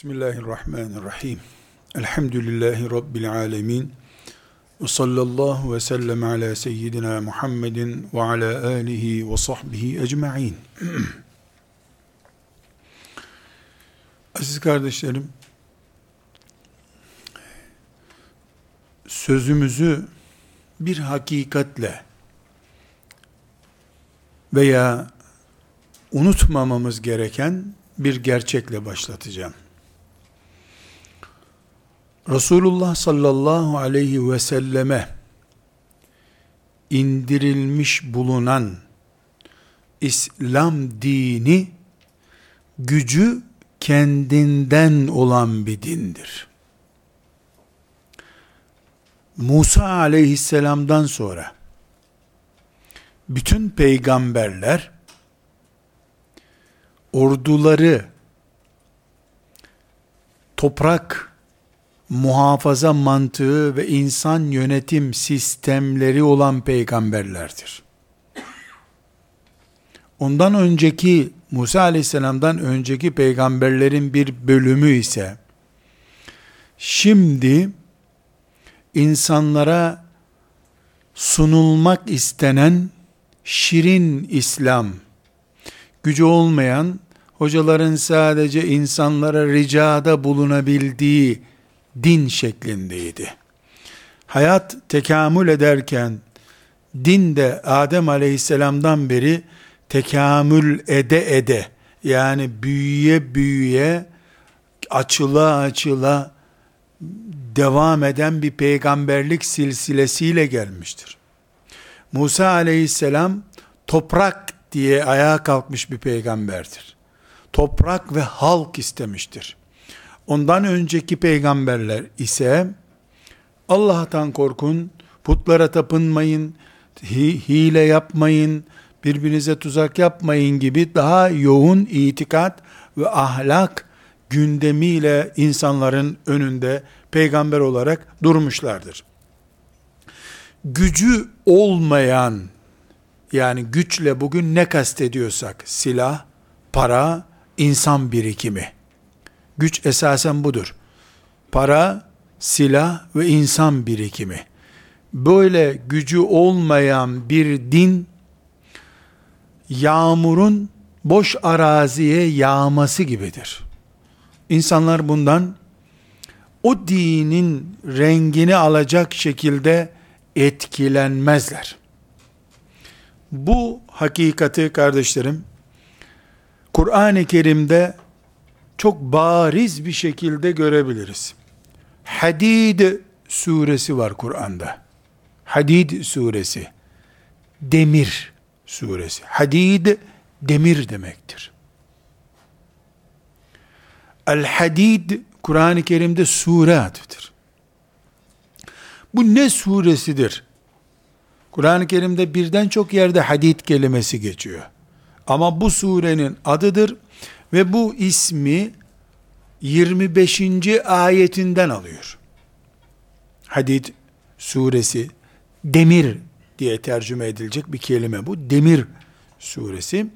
Bismillahirrahmanirrahim. Elhamdülillahi Rabbil alemin. Ve sallallahu ve sellem ala seyyidina Muhammedin ve ala alihi ve sahbihi ecma'in. Aziz kardeşlerim, sözümüzü bir hakikatle veya unutmamamız gereken bir gerçekle başlatacağım. Resulullah sallallahu aleyhi ve selleme indirilmiş bulunan İslam dini gücü kendinden olan bir dindir. Musa aleyhisselamdan sonra bütün peygamberler orduları toprak muhafaza mantığı ve insan yönetim sistemleri olan peygamberlerdir. Ondan önceki Musa aleyhisselamdan önceki peygamberlerin bir bölümü ise şimdi insanlara sunulmak istenen şirin İslam, gücü olmayan, hocaların sadece insanlara ricada bulunabildiği din şeklindeydi. Hayat tekamül ederken din de Adem aleyhisselamdan beri tekamül ede ede yani büyüye büyüye açıla açıla devam eden bir peygamberlik silsilesiyle gelmiştir. Musa aleyhisselam toprak diye ayağa kalkmış bir peygamberdir. Toprak ve halk istemiştir. Ondan önceki peygamberler ise Allah'tan korkun, putlara tapınmayın, hi hile yapmayın, birbirinize tuzak yapmayın gibi daha yoğun itikat ve ahlak gündemiyle insanların önünde peygamber olarak durmuşlardır. Gücü olmayan yani güçle bugün ne kastediyorsak silah, para, insan birikimi Güç esasen budur. Para, silah ve insan birikimi. Böyle gücü olmayan bir din, yağmurun boş araziye yağması gibidir. İnsanlar bundan o dinin rengini alacak şekilde etkilenmezler. Bu hakikati kardeşlerim Kur'an-ı Kerim'de çok bariz bir şekilde görebiliriz. Hadid suresi var Kur'an'da. Hadid suresi. Demir suresi. Hadid demir demektir. El Hadid Kur'an-ı Kerim'de sure adıdır. Bu ne suresidir? Kur'an-ı Kerim'de birden çok yerde hadid kelimesi geçiyor. Ama bu surenin adıdır ve bu ismi 25. ayetinden alıyor. Hadid suresi demir diye tercüme edilecek bir kelime bu. Demir suresi.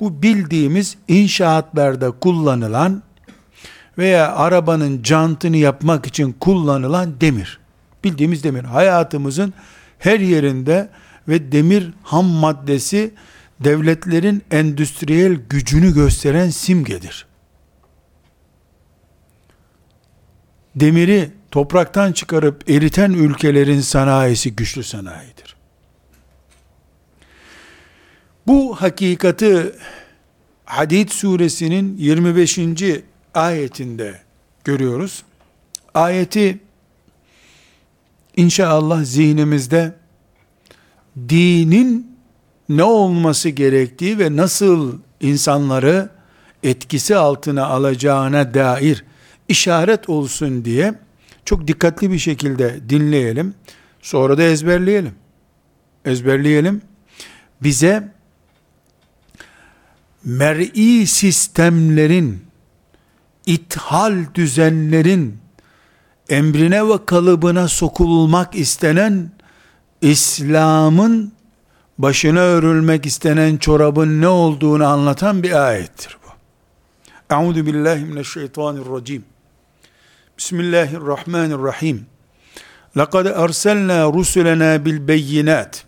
Bu bildiğimiz inşaatlarda kullanılan veya arabanın cantını yapmak için kullanılan demir. Bildiğimiz demir. Hayatımızın her yerinde ve demir ham maddesi devletlerin endüstriyel gücünü gösteren simgedir. Demiri topraktan çıkarıp eriten ülkelerin sanayisi güçlü sanayidir. Bu hakikati Hadid suresinin 25. ayetinde görüyoruz. Ayeti inşallah zihnimizde dinin ne olması gerektiği ve nasıl insanları etkisi altına alacağına dair işaret olsun diye çok dikkatli bir şekilde dinleyelim. Sonra da ezberleyelim. Ezberleyelim. Bize mer'i sistemlerin, ithal düzenlerin emrine ve kalıbına sokulmak istenen İslam'ın başına örülmek istenen çorabın ne olduğunu anlatan bir ayettir bu. Euzu billahi mineşşeytanirracim. Bismillahirrahmanirrahim. Laqad erselna rusulana bil beyinat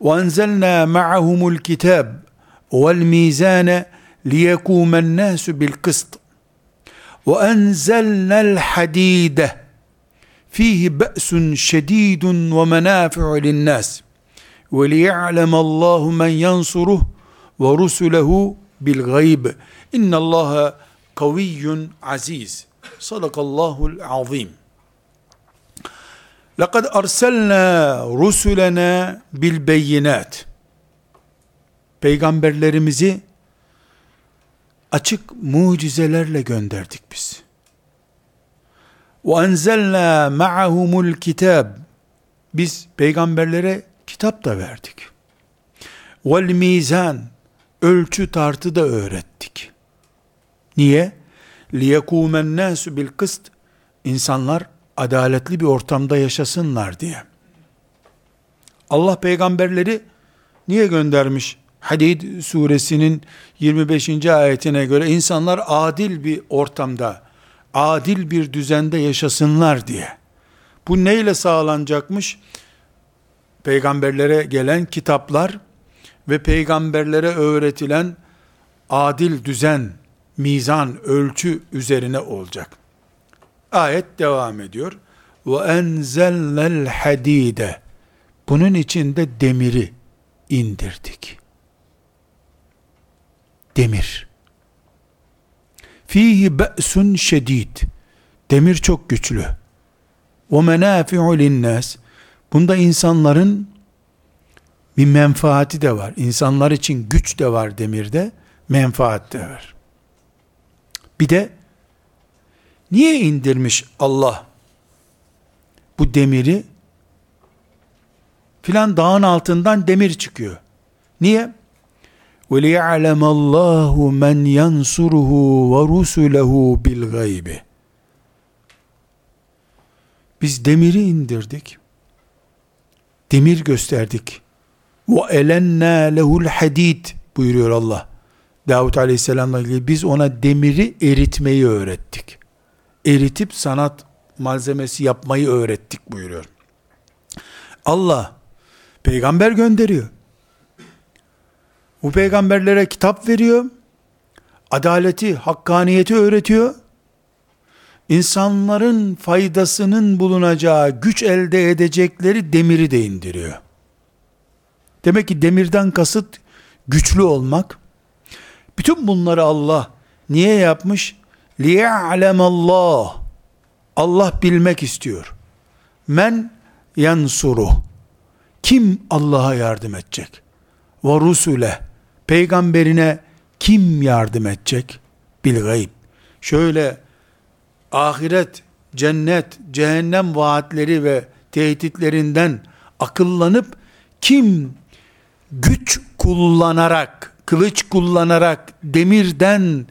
ve enzelna ma'ahumul kitab vel mizane liyekumen nasu bil kıst ve enzelnel hadide fihi be'sun şedidun ve menafi'u linnas ve liya'lem Allahu men yansuruh ve rusulehu bil gayb innallaha kaviyyun aziz sadakallahul azim لَقَدْ أَرْسَلْنَا رُسُلَنَا بِالْبَيِّنَاتِ Peygamberlerimizi açık mucizelerle gönderdik biz. وَاَنْزَلْنَا مَعَهُمُ الْكِتَابِ Biz peygamberlere kitap da verdik. وَالْمِيزَانِ Ölçü tartı da öğrettik. Niye? لِيَكُومَ النَّاسُ بِالْقِسْطِ İnsanlar adaletli bir ortamda yaşasınlar diye. Allah peygamberleri niye göndermiş? Hadid suresinin 25. ayetine göre insanlar adil bir ortamda, adil bir düzende yaşasınlar diye. Bu neyle sağlanacakmış? Peygamberlere gelen kitaplar ve peygamberlere öğretilen adil düzen, mizan, ölçü üzerine olacak. Ayet devam ediyor. Ve enzelnel hadide. Bunun içinde demiri indirdik. Demir. Fihi be'sun şedid. Demir çok güçlü. Ve menafi'u linnas. Bunda insanların bir menfaati de var. İnsanlar için güç de var demirde, menfaat de var. Bir de Niye indirmiş Allah bu demiri? Filan dağın altından demir çıkıyor. Niye? وَلِيَعْلَمَ اللّٰهُ مَنْ يَنْصُرُهُ وَرُسُلَهُ بِالْغَيْبِ Biz demiri indirdik. demir gösterdik. Ve elenna lehul hadid buyuruyor Allah. Davut Aleyhisselam'la ilgili biz ona demiri eritmeyi öğrettik. Eritip sanat malzemesi yapmayı öğrettik buyuruyor. Allah peygamber gönderiyor. Bu peygamberlere kitap veriyor. Adaleti, hakkaniyeti öğretiyor İnsanların faydasının bulunacağı, güç elde edecekleri demiri de indiriyor. Demek ki demirden kasıt güçlü olmak. Bütün bunları Allah niye yapmış? لِيَعْلَمَ Allah Allah bilmek istiyor. Men yansuruh. Kim Allah'a yardım edecek? Ve rusule. Peygamberine kim yardım edecek? Bil gayb. Şöyle ahiret, cennet, cehennem vaatleri ve tehditlerinden akıllanıp kim güç kullanarak, kılıç kullanarak demirden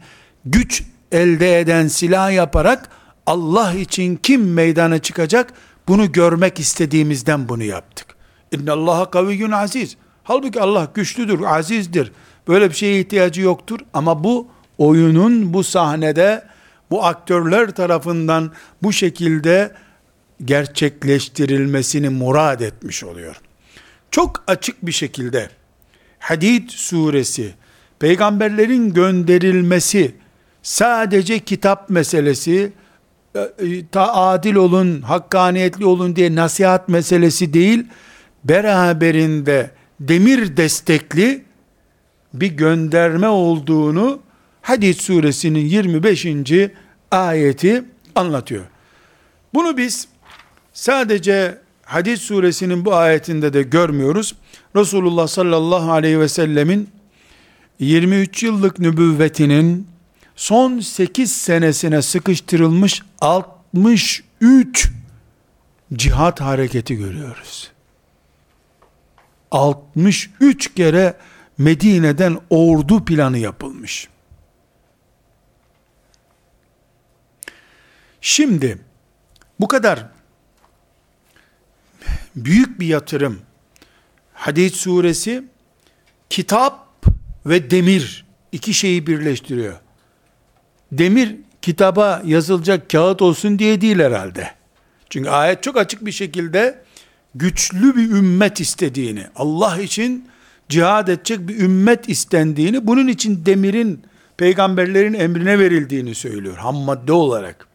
güç elde eden silah yaparak Allah için kim meydana çıkacak? Bunu görmek istediğimizden bunu yaptık. İnna Allaha kaviyyun aziz. Halbuki Allah güçlüdür, azizdir. Böyle bir şeye ihtiyacı yoktur ama bu oyunun bu sahnede bu aktörler tarafından bu şekilde gerçekleştirilmesini murad etmiş oluyor. Çok açık bir şekilde Hadid suresi peygamberlerin gönderilmesi sadece kitap meselesi, e, e, ta adil olun, hakkaniyetli olun diye nasihat meselesi değil, beraberinde demir destekli bir gönderme olduğunu Hadid suresinin 25. ayeti anlatıyor. Bunu biz sadece Hadid suresinin bu ayetinde de görmüyoruz. Resulullah sallallahu aleyhi ve sellemin 23 yıllık nübüvvetinin son 8 senesine sıkıştırılmış 63 cihat hareketi görüyoruz. 63 kere Medine'den ordu planı yapılmış. Şimdi bu kadar büyük bir yatırım Hadid suresi kitap ve demir iki şeyi birleştiriyor. demir kitaba yazılacak kağıt olsun diye değil herhalde. Çünkü ayet çok açık bir şekilde güçlü bir ümmet istediğini, Allah için cihad edecek bir ümmet istendiğini, bunun için demirin peygamberlerin emrine verildiğini söylüyor ham madde olarak.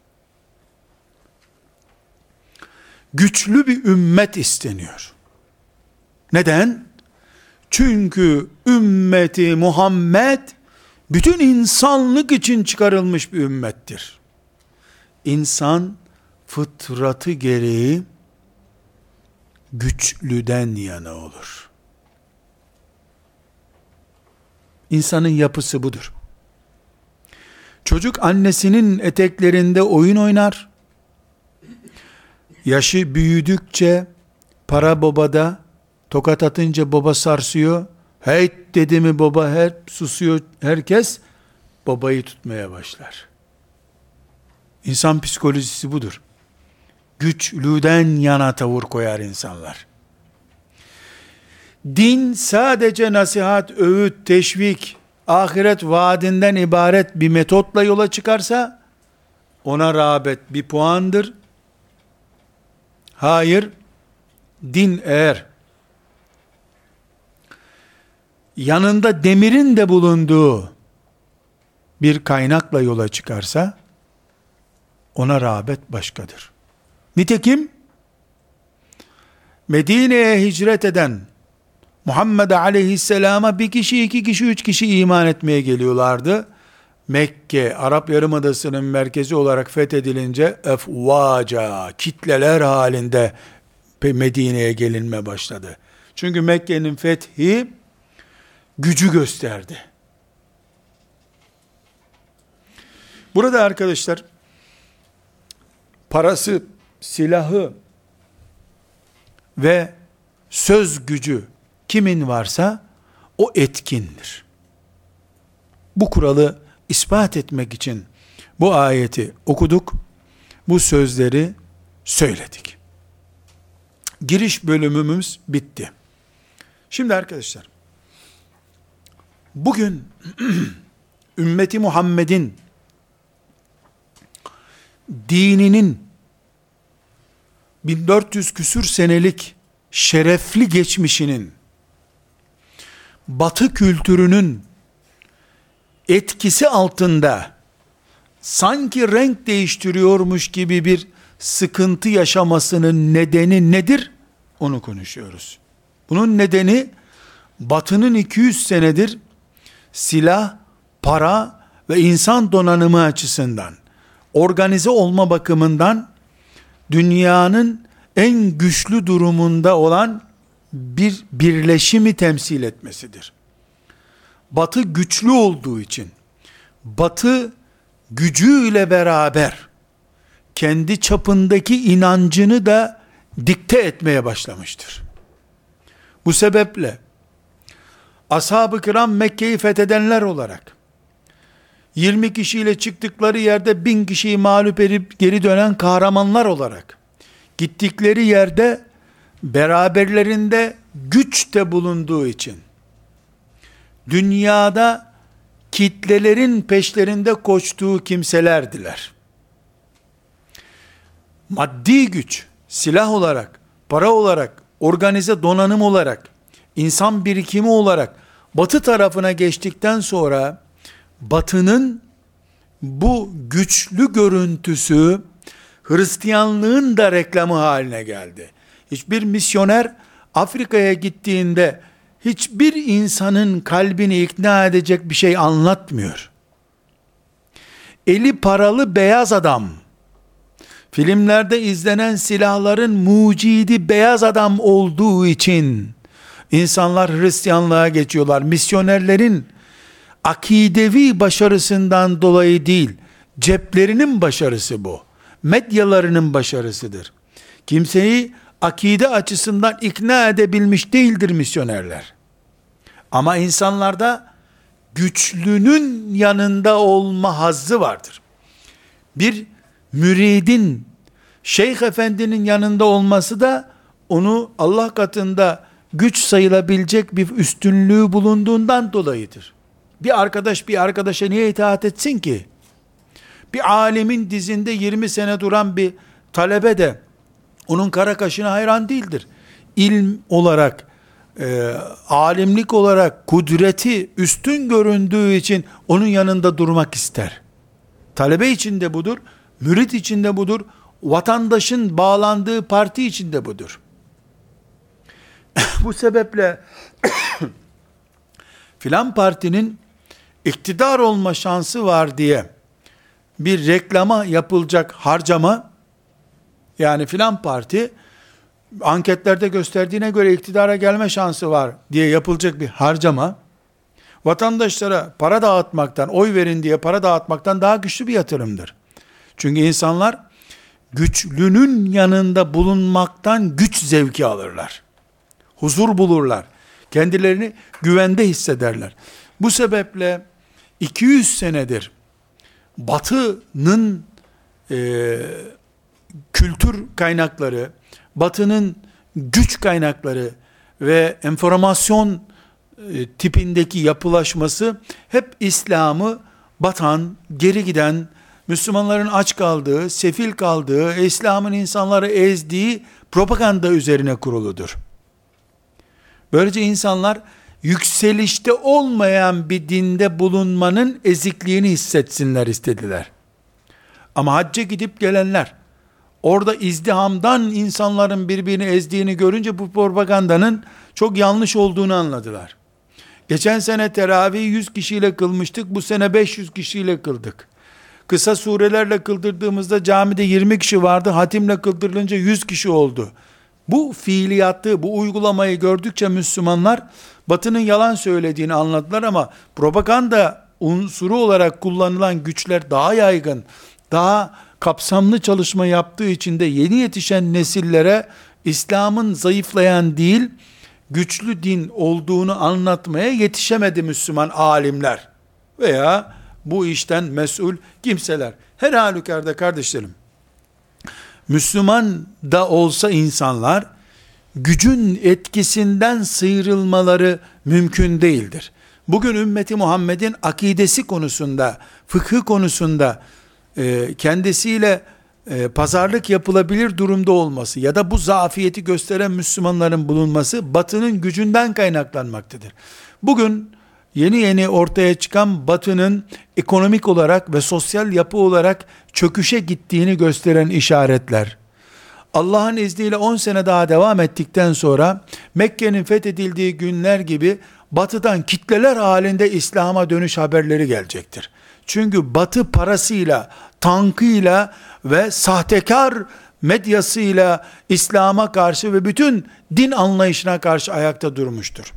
Güçlü bir ümmet isteniyor. Neden? Çünkü ümmeti Muhammed bütün insanlık için çıkarılmış bir ümmettir. İnsan fıtratı gereği güçlüden yana olur. İnsanın yapısı budur. Çocuk annesinin eteklerinde oyun oynar. Yaşı büyüdükçe para babada tokat atınca baba sarsıyor. Hey dedi mi baba her susuyor herkes babayı tutmaya başlar. İnsan psikolojisi budur. Güçlüden yana tavır koyar insanlar. Din sadece nasihat, öğüt, teşvik, ahiret vaadinden ibaret bir metotla yola çıkarsa ona rağbet bir puandır. Hayır, din eğer yanında demirin de bulunduğu bir kaynakla yola çıkarsa ona rağbet başkadır. Nitekim Medine'ye hicret eden Muhammed aleyhisselama bir kişi, iki kişi, üç kişi iman etmeye geliyorlardı. Mekke, Arap Yarımadası'nın merkezi olarak fethedilince efvaca, kitleler halinde Medine'ye gelinme başladı. Çünkü Mekke'nin fethi gücü gösterdi. Burada arkadaşlar parası, silahı ve söz gücü kimin varsa o etkindir. Bu kuralı ispat etmek için bu ayeti okuduk. Bu sözleri söyledik. Giriş bölümümüz bitti. Şimdi arkadaşlar bugün ümmeti Muhammed'in dininin 1400 küsür senelik şerefli geçmişinin batı kültürünün etkisi altında sanki renk değiştiriyormuş gibi bir sıkıntı yaşamasının nedeni nedir? Onu konuşuyoruz. Bunun nedeni batının 200 senedir silah, para ve insan donanımı açısından organize olma bakımından dünyanın en güçlü durumunda olan bir birleşimi temsil etmesidir. Batı güçlü olduğu için, batı gücüyle beraber, kendi çapındaki inancını da dikte etmeye başlamıştır. Bu sebeple, ashab-ı kiram Mekke'yi fethedenler olarak, 20 kişiyle çıktıkları yerde bin kişiyi mağlup edip geri dönen kahramanlar olarak, gittikleri yerde beraberlerinde güç de bulunduğu için dünyada kitlelerin peşlerinde koştuğu kimselerdiler. Maddi güç, silah olarak, para olarak, organize donanım olarak, insan birikimi olarak batı tarafına geçtikten sonra batının bu güçlü görüntüsü Hristiyanlığın da reklamı haline geldi. Hiçbir misyoner Afrika'ya gittiğinde hiçbir insanın kalbini ikna edecek bir şey anlatmıyor. Eli paralı beyaz adam, filmlerde izlenen silahların mucidi beyaz adam olduğu için insanlar Hristiyanlığa geçiyorlar. Misyonerlerin akidevi başarısından dolayı değil, ceplerinin başarısı bu. Medyalarının başarısıdır. Kimseyi akide açısından ikna edebilmiş değildir misyonerler. Ama insanlarda güçlünün yanında olma hazzı vardır. Bir müridin şeyh efendinin yanında olması da onu Allah katında güç sayılabilecek bir üstünlüğü bulunduğundan dolayıdır. Bir arkadaş bir arkadaşa niye itaat etsin ki? Bir alimin dizinde 20 sene duran bir talebe de onun kara kaşına hayran değildir. İlm olarak, e, alimlik olarak kudreti üstün göründüğü için onun yanında durmak ister. Talebe için de budur, mürit için de budur, vatandaşın bağlandığı parti için de budur. Bu sebeple filan partinin iktidar olma şansı var diye bir reklama yapılacak harcama yani filan parti anketlerde gösterdiğine göre iktidara gelme şansı var diye yapılacak bir harcama vatandaşlara para dağıtmaktan, oy verin diye para dağıtmaktan daha güçlü bir yatırımdır. Çünkü insanlar güçlünün yanında bulunmaktan güç zevki alırlar. Huzur bulurlar. Kendilerini güvende hissederler. Bu sebeple 200 senedir batının e, kültür kaynakları, batının güç kaynakları ve enformasyon e, tipindeki yapılaşması hep İslam'ı batan, geri giden, Müslümanların aç kaldığı, sefil kaldığı, İslam'ın insanları ezdiği propaganda üzerine kuruludur. Böylece insanlar yükselişte olmayan bir dinde bulunmanın ezikliğini hissetsinler istediler. Ama hacca gidip gelenler, orada izdihamdan insanların birbirini ezdiğini görünce bu propagandanın çok yanlış olduğunu anladılar. Geçen sene teravih 100 kişiyle kılmıştık, bu sene 500 kişiyle kıldık. Kısa surelerle kıldırdığımızda camide 20 kişi vardı, hatimle kıldırılınca 100 kişi oldu. Bu fiiliyatı, bu uygulamayı gördükçe Müslümanlar Batı'nın yalan söylediğini anladılar ama propaganda unsuru olarak kullanılan güçler daha yaygın, daha kapsamlı çalışma yaptığı için de yeni yetişen nesillere İslam'ın zayıflayan değil, güçlü din olduğunu anlatmaya yetişemedi Müslüman alimler veya bu işten mesul kimseler. Her halükarda kardeşlerim, Müslüman da olsa insanlar, gücün etkisinden sıyrılmaları mümkün değildir. Bugün ümmeti Muhammed'in akidesi konusunda, fıkıh konusunda e, kendisiyle e, pazarlık yapılabilir durumda olması ya da bu zafiyeti gösteren Müslümanların bulunması batının gücünden kaynaklanmaktadır. Bugün yeni yeni ortaya çıkan batının ekonomik olarak ve sosyal yapı olarak çöküşe gittiğini gösteren işaretler, Allah'ın izniyle 10 sene daha devam ettikten sonra Mekke'nin fethedildiği günler gibi batıdan kitleler halinde İslam'a dönüş haberleri gelecektir. Çünkü batı parasıyla, tankıyla ve sahtekar medyasıyla İslam'a karşı ve bütün din anlayışına karşı ayakta durmuştur.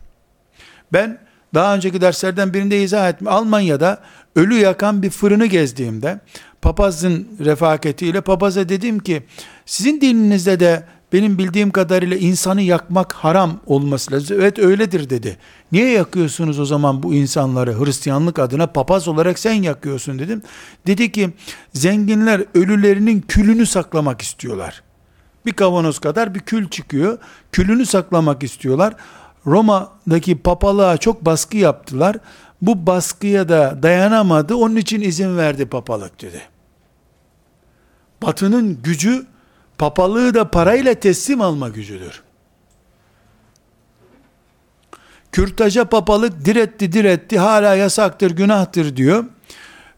Ben daha önceki derslerden birinde izah ettim. Almanya'da ölü yakan bir fırını gezdiğimde papazın refakatiyle papaza dedim ki sizin dininizde de benim bildiğim kadarıyla insanı yakmak haram olması lazım. Evet öyledir dedi. Niye yakıyorsunuz o zaman bu insanları Hristiyanlık adına papaz olarak sen yakıyorsun dedim. Dedi ki zenginler ölülerinin külünü saklamak istiyorlar. Bir kavanoz kadar bir kül çıkıyor. Külünü saklamak istiyorlar. Roma'daki papalığa çok baskı yaptılar. Bu baskıya da dayanamadı. Onun için izin verdi papalık dedi. Batının gücü papalığı da parayla teslim alma gücüdür. Kürtaja papalık diretti diretti hala yasaktır günahtır diyor.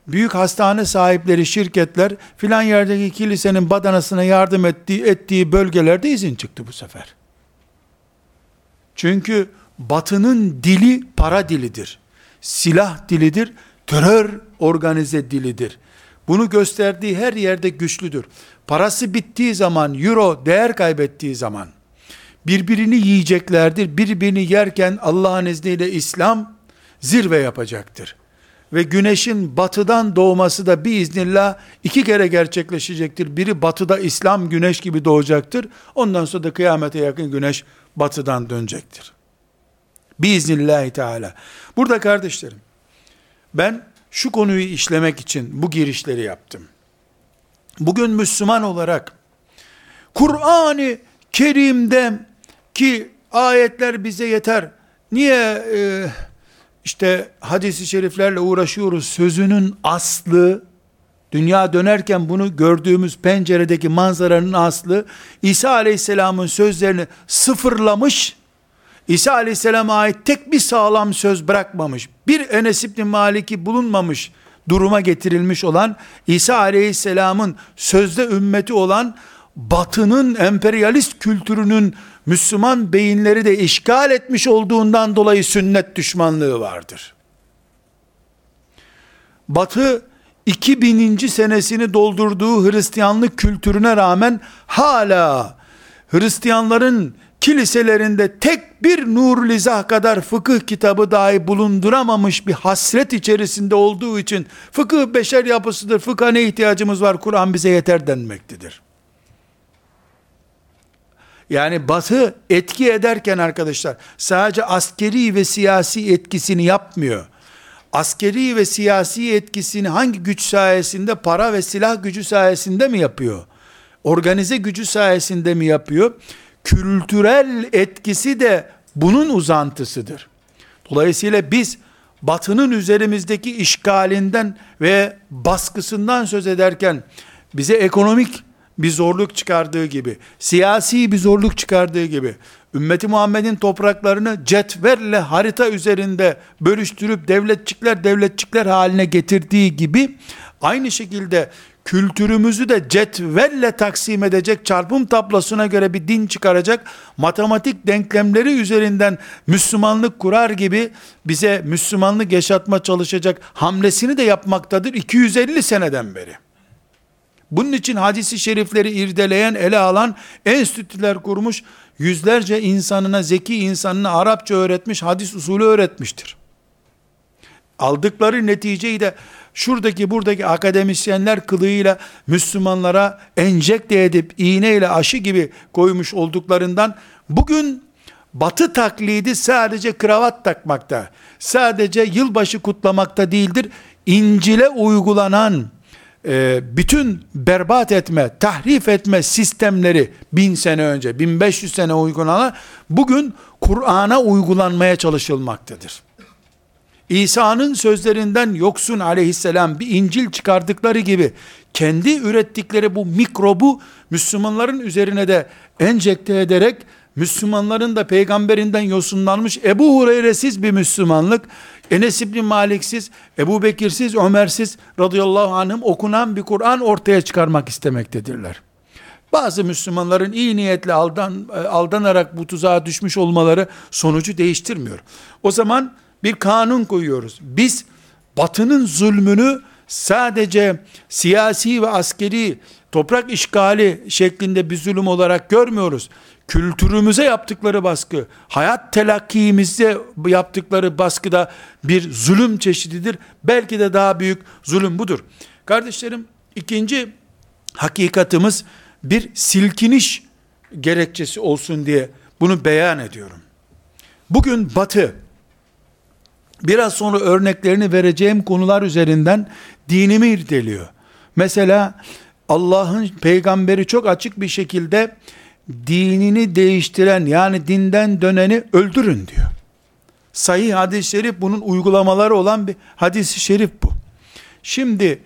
Büyük hastane sahipleri şirketler filan yerdeki kilisenin badanasına yardım ettiği, ettiği bölgelerde izin çıktı bu sefer. Çünkü batının dili para dilidir. Silah dilidir. Terör organize dilidir. Bunu gösterdiği her yerde güçlüdür. Parası bittiği zaman, euro değer kaybettiği zaman, birbirini yiyeceklerdir. Birbirini yerken Allah'ın izniyle İslam zirve yapacaktır. Ve güneşin batıdan doğması da bir iznillah iki kere gerçekleşecektir. Biri batıda İslam güneş gibi doğacaktır. Ondan sonra da kıyamete yakın güneş batıdan dönecektir. Biiznillahü Teala. Burada kardeşlerim, ben şu konuyu işlemek için bu girişleri yaptım. Bugün Müslüman olarak Kur'an-ı Kerim'de ki ayetler bize yeter. Niye e, işte hadisi şeriflerle uğraşıyoruz sözünün aslı Dünya dönerken bunu gördüğümüz penceredeki manzaranın aslı İsa Aleyhisselam'ın sözlerini sıfırlamış. İsa Aleyhisselam'a ait tek bir sağlam söz bırakmamış. Bir Enes İbni Malik'i bulunmamış duruma getirilmiş olan İsa Aleyhisselam'ın sözde ümmeti olan batının emperyalist kültürünün Müslüman beyinleri de işgal etmiş olduğundan dolayı sünnet düşmanlığı vardır. Batı 2000. senesini doldurduğu Hristiyanlık kültürüne rağmen hala Hristiyanların kiliselerinde tek bir nur lizah kadar fıkıh kitabı dahi bulunduramamış bir hasret içerisinde olduğu için fıkıh beşer yapısıdır, fıkha ne ihtiyacımız var, Kur'an bize yeter denmektedir. Yani batı etki ederken arkadaşlar sadece askeri ve siyasi etkisini yapmıyor. Askeri ve siyasi etkisini hangi güç sayesinde? Para ve silah gücü sayesinde mi yapıyor? Organize gücü sayesinde mi yapıyor? Kültürel etkisi de bunun uzantısıdır. Dolayısıyla biz batının üzerimizdeki işgalinden ve baskısından söz ederken bize ekonomik bir zorluk çıkardığı gibi, siyasi bir zorluk çıkardığı gibi, ümmeti Muhammed'in topraklarını cetvelle harita üzerinde bölüştürüp devletçikler devletçikler haline getirdiği gibi, aynı şekilde kültürümüzü de cetvelle taksim edecek, çarpım tablosuna göre bir din çıkaracak, matematik denklemleri üzerinden Müslümanlık kurar gibi bize Müslümanlık yaşatma çalışacak hamlesini de yapmaktadır 250 seneden beri. Bunun için hadisi şerifleri irdeleyen, ele alan enstitüler kurmuş, yüzlerce insanına, zeki insanına Arapça öğretmiş, hadis usulü öğretmiştir. Aldıkları neticeyi de şuradaki buradaki akademisyenler kılığıyla Müslümanlara enjekte edip iğneyle aşı gibi koymuş olduklarından bugün batı taklidi sadece kravat takmakta, sadece yılbaşı kutlamakta değildir. İncil'e uygulanan e, bütün berbat etme, tahrif etme sistemleri bin sene önce, 1500 sene uygulanan bugün Kur'an'a uygulanmaya çalışılmaktadır. İsa'nın sözlerinden yoksun aleyhisselam bir İncil çıkardıkları gibi kendi ürettikleri bu mikrobu Müslümanların üzerine de enjekte ederek Müslümanların da peygamberinden yosunlanmış Ebu Hureyre'siz bir Müslümanlık, Enes İbni Malik'siz, Ebu Bekir'siz, Ömer'siz radıyallahu anhüm okunan bir Kur'an ortaya çıkarmak istemektedirler. Bazı Müslümanların iyi niyetle aldan, aldanarak bu tuzağa düşmüş olmaları sonucu değiştirmiyor. O zaman bir kanun koyuyoruz. Biz batının zulmünü sadece siyasi ve askeri toprak işgali şeklinde bir zulüm olarak görmüyoruz. Kültürümüze yaptıkları baskı, hayat telakkimize yaptıkları baskı da bir zulüm çeşididir. Belki de daha büyük zulüm budur. Kardeşlerim, ikinci hakikatimiz bir silkiniş gerekçesi olsun diye bunu beyan ediyorum. Bugün batı, biraz sonra örneklerini vereceğim konular üzerinden dinimi irdeliyor. Mesela Allah'ın peygamberi çok açık bir şekilde dinini değiştiren yani dinden döneni öldürün diyor. Sahih hadis-i şerif bunun uygulamaları olan bir hadis-i şerif bu. Şimdi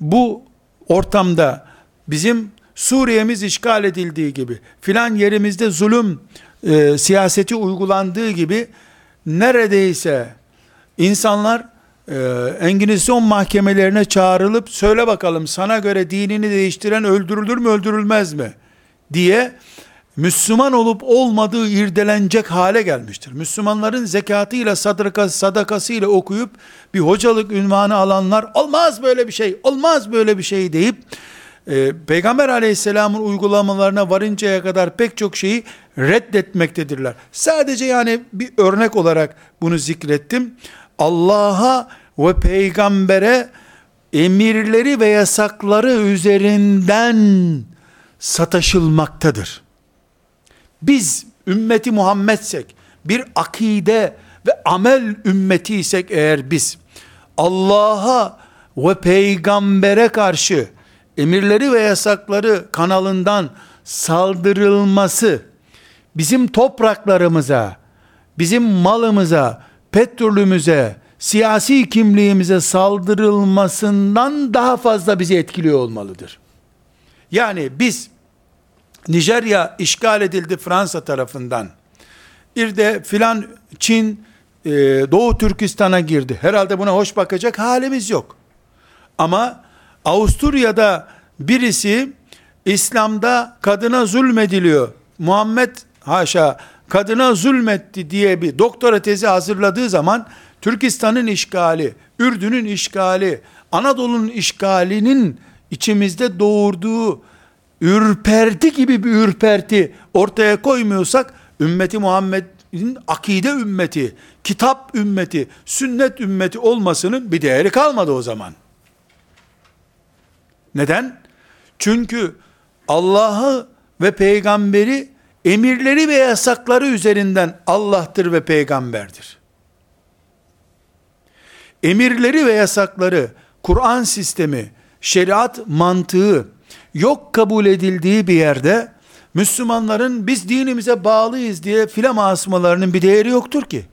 bu ortamda bizim Suriye'miz işgal edildiği gibi filan yerimizde zulüm e, siyaseti uygulandığı gibi neredeyse insanlar e, Engizisyon mahkemelerine çağrılıp söyle bakalım sana göre dinini değiştiren öldürülür mü öldürülmez mi diye Müslüman olup olmadığı irdelenecek hale gelmiştir. Müslümanların zekatıyla sadakası, sadakasıyla okuyup bir hocalık ünvanı alanlar olmaz böyle bir şey, olmaz böyle bir şey deyip e, Peygamber aleyhisselamın uygulamalarına varıncaya kadar pek çok şeyi reddetmektedirler. Sadece yani bir örnek olarak bunu zikrettim. Allah'a ve peygambere emirleri ve yasakları üzerinden sataşılmaktadır. Biz ümmeti Muhammedsek, bir akide ve amel ümmetiysek eğer biz, Allah'a ve peygambere karşı emirleri ve yasakları kanalından saldırılması, bizim topraklarımıza, bizim malımıza, petrolümüze, siyasi kimliğimize saldırılmasından daha fazla bizi etkiliyor olmalıdır. Yani biz Nijerya işgal edildi Fransa tarafından. Bir de filan Çin e, Doğu Türkistan'a girdi. Herhalde buna hoş bakacak halimiz yok. Ama Avusturya'da birisi İslam'da kadına zulmediliyor. Muhammed haşa kadına zulmetti diye bir doktora tezi hazırladığı zaman Türkistan'ın işgali, Ürdün'ün işgali, Anadolu'nun işgalinin içimizde doğurduğu ürperti gibi bir ürperti ortaya koymuyorsak ümmeti Muhammed'in akide ümmeti, kitap ümmeti, sünnet ümmeti olmasının bir değeri kalmadı o zaman. Neden? Çünkü Allah'ı ve peygamberi emirleri ve yasakları üzerinden Allah'tır ve peygamberdir. Emirleri ve yasakları, Kur'an sistemi, şeriat mantığı yok kabul edildiği bir yerde Müslümanların biz dinimize bağlıyız diye filama asmalarının bir değeri yoktur ki.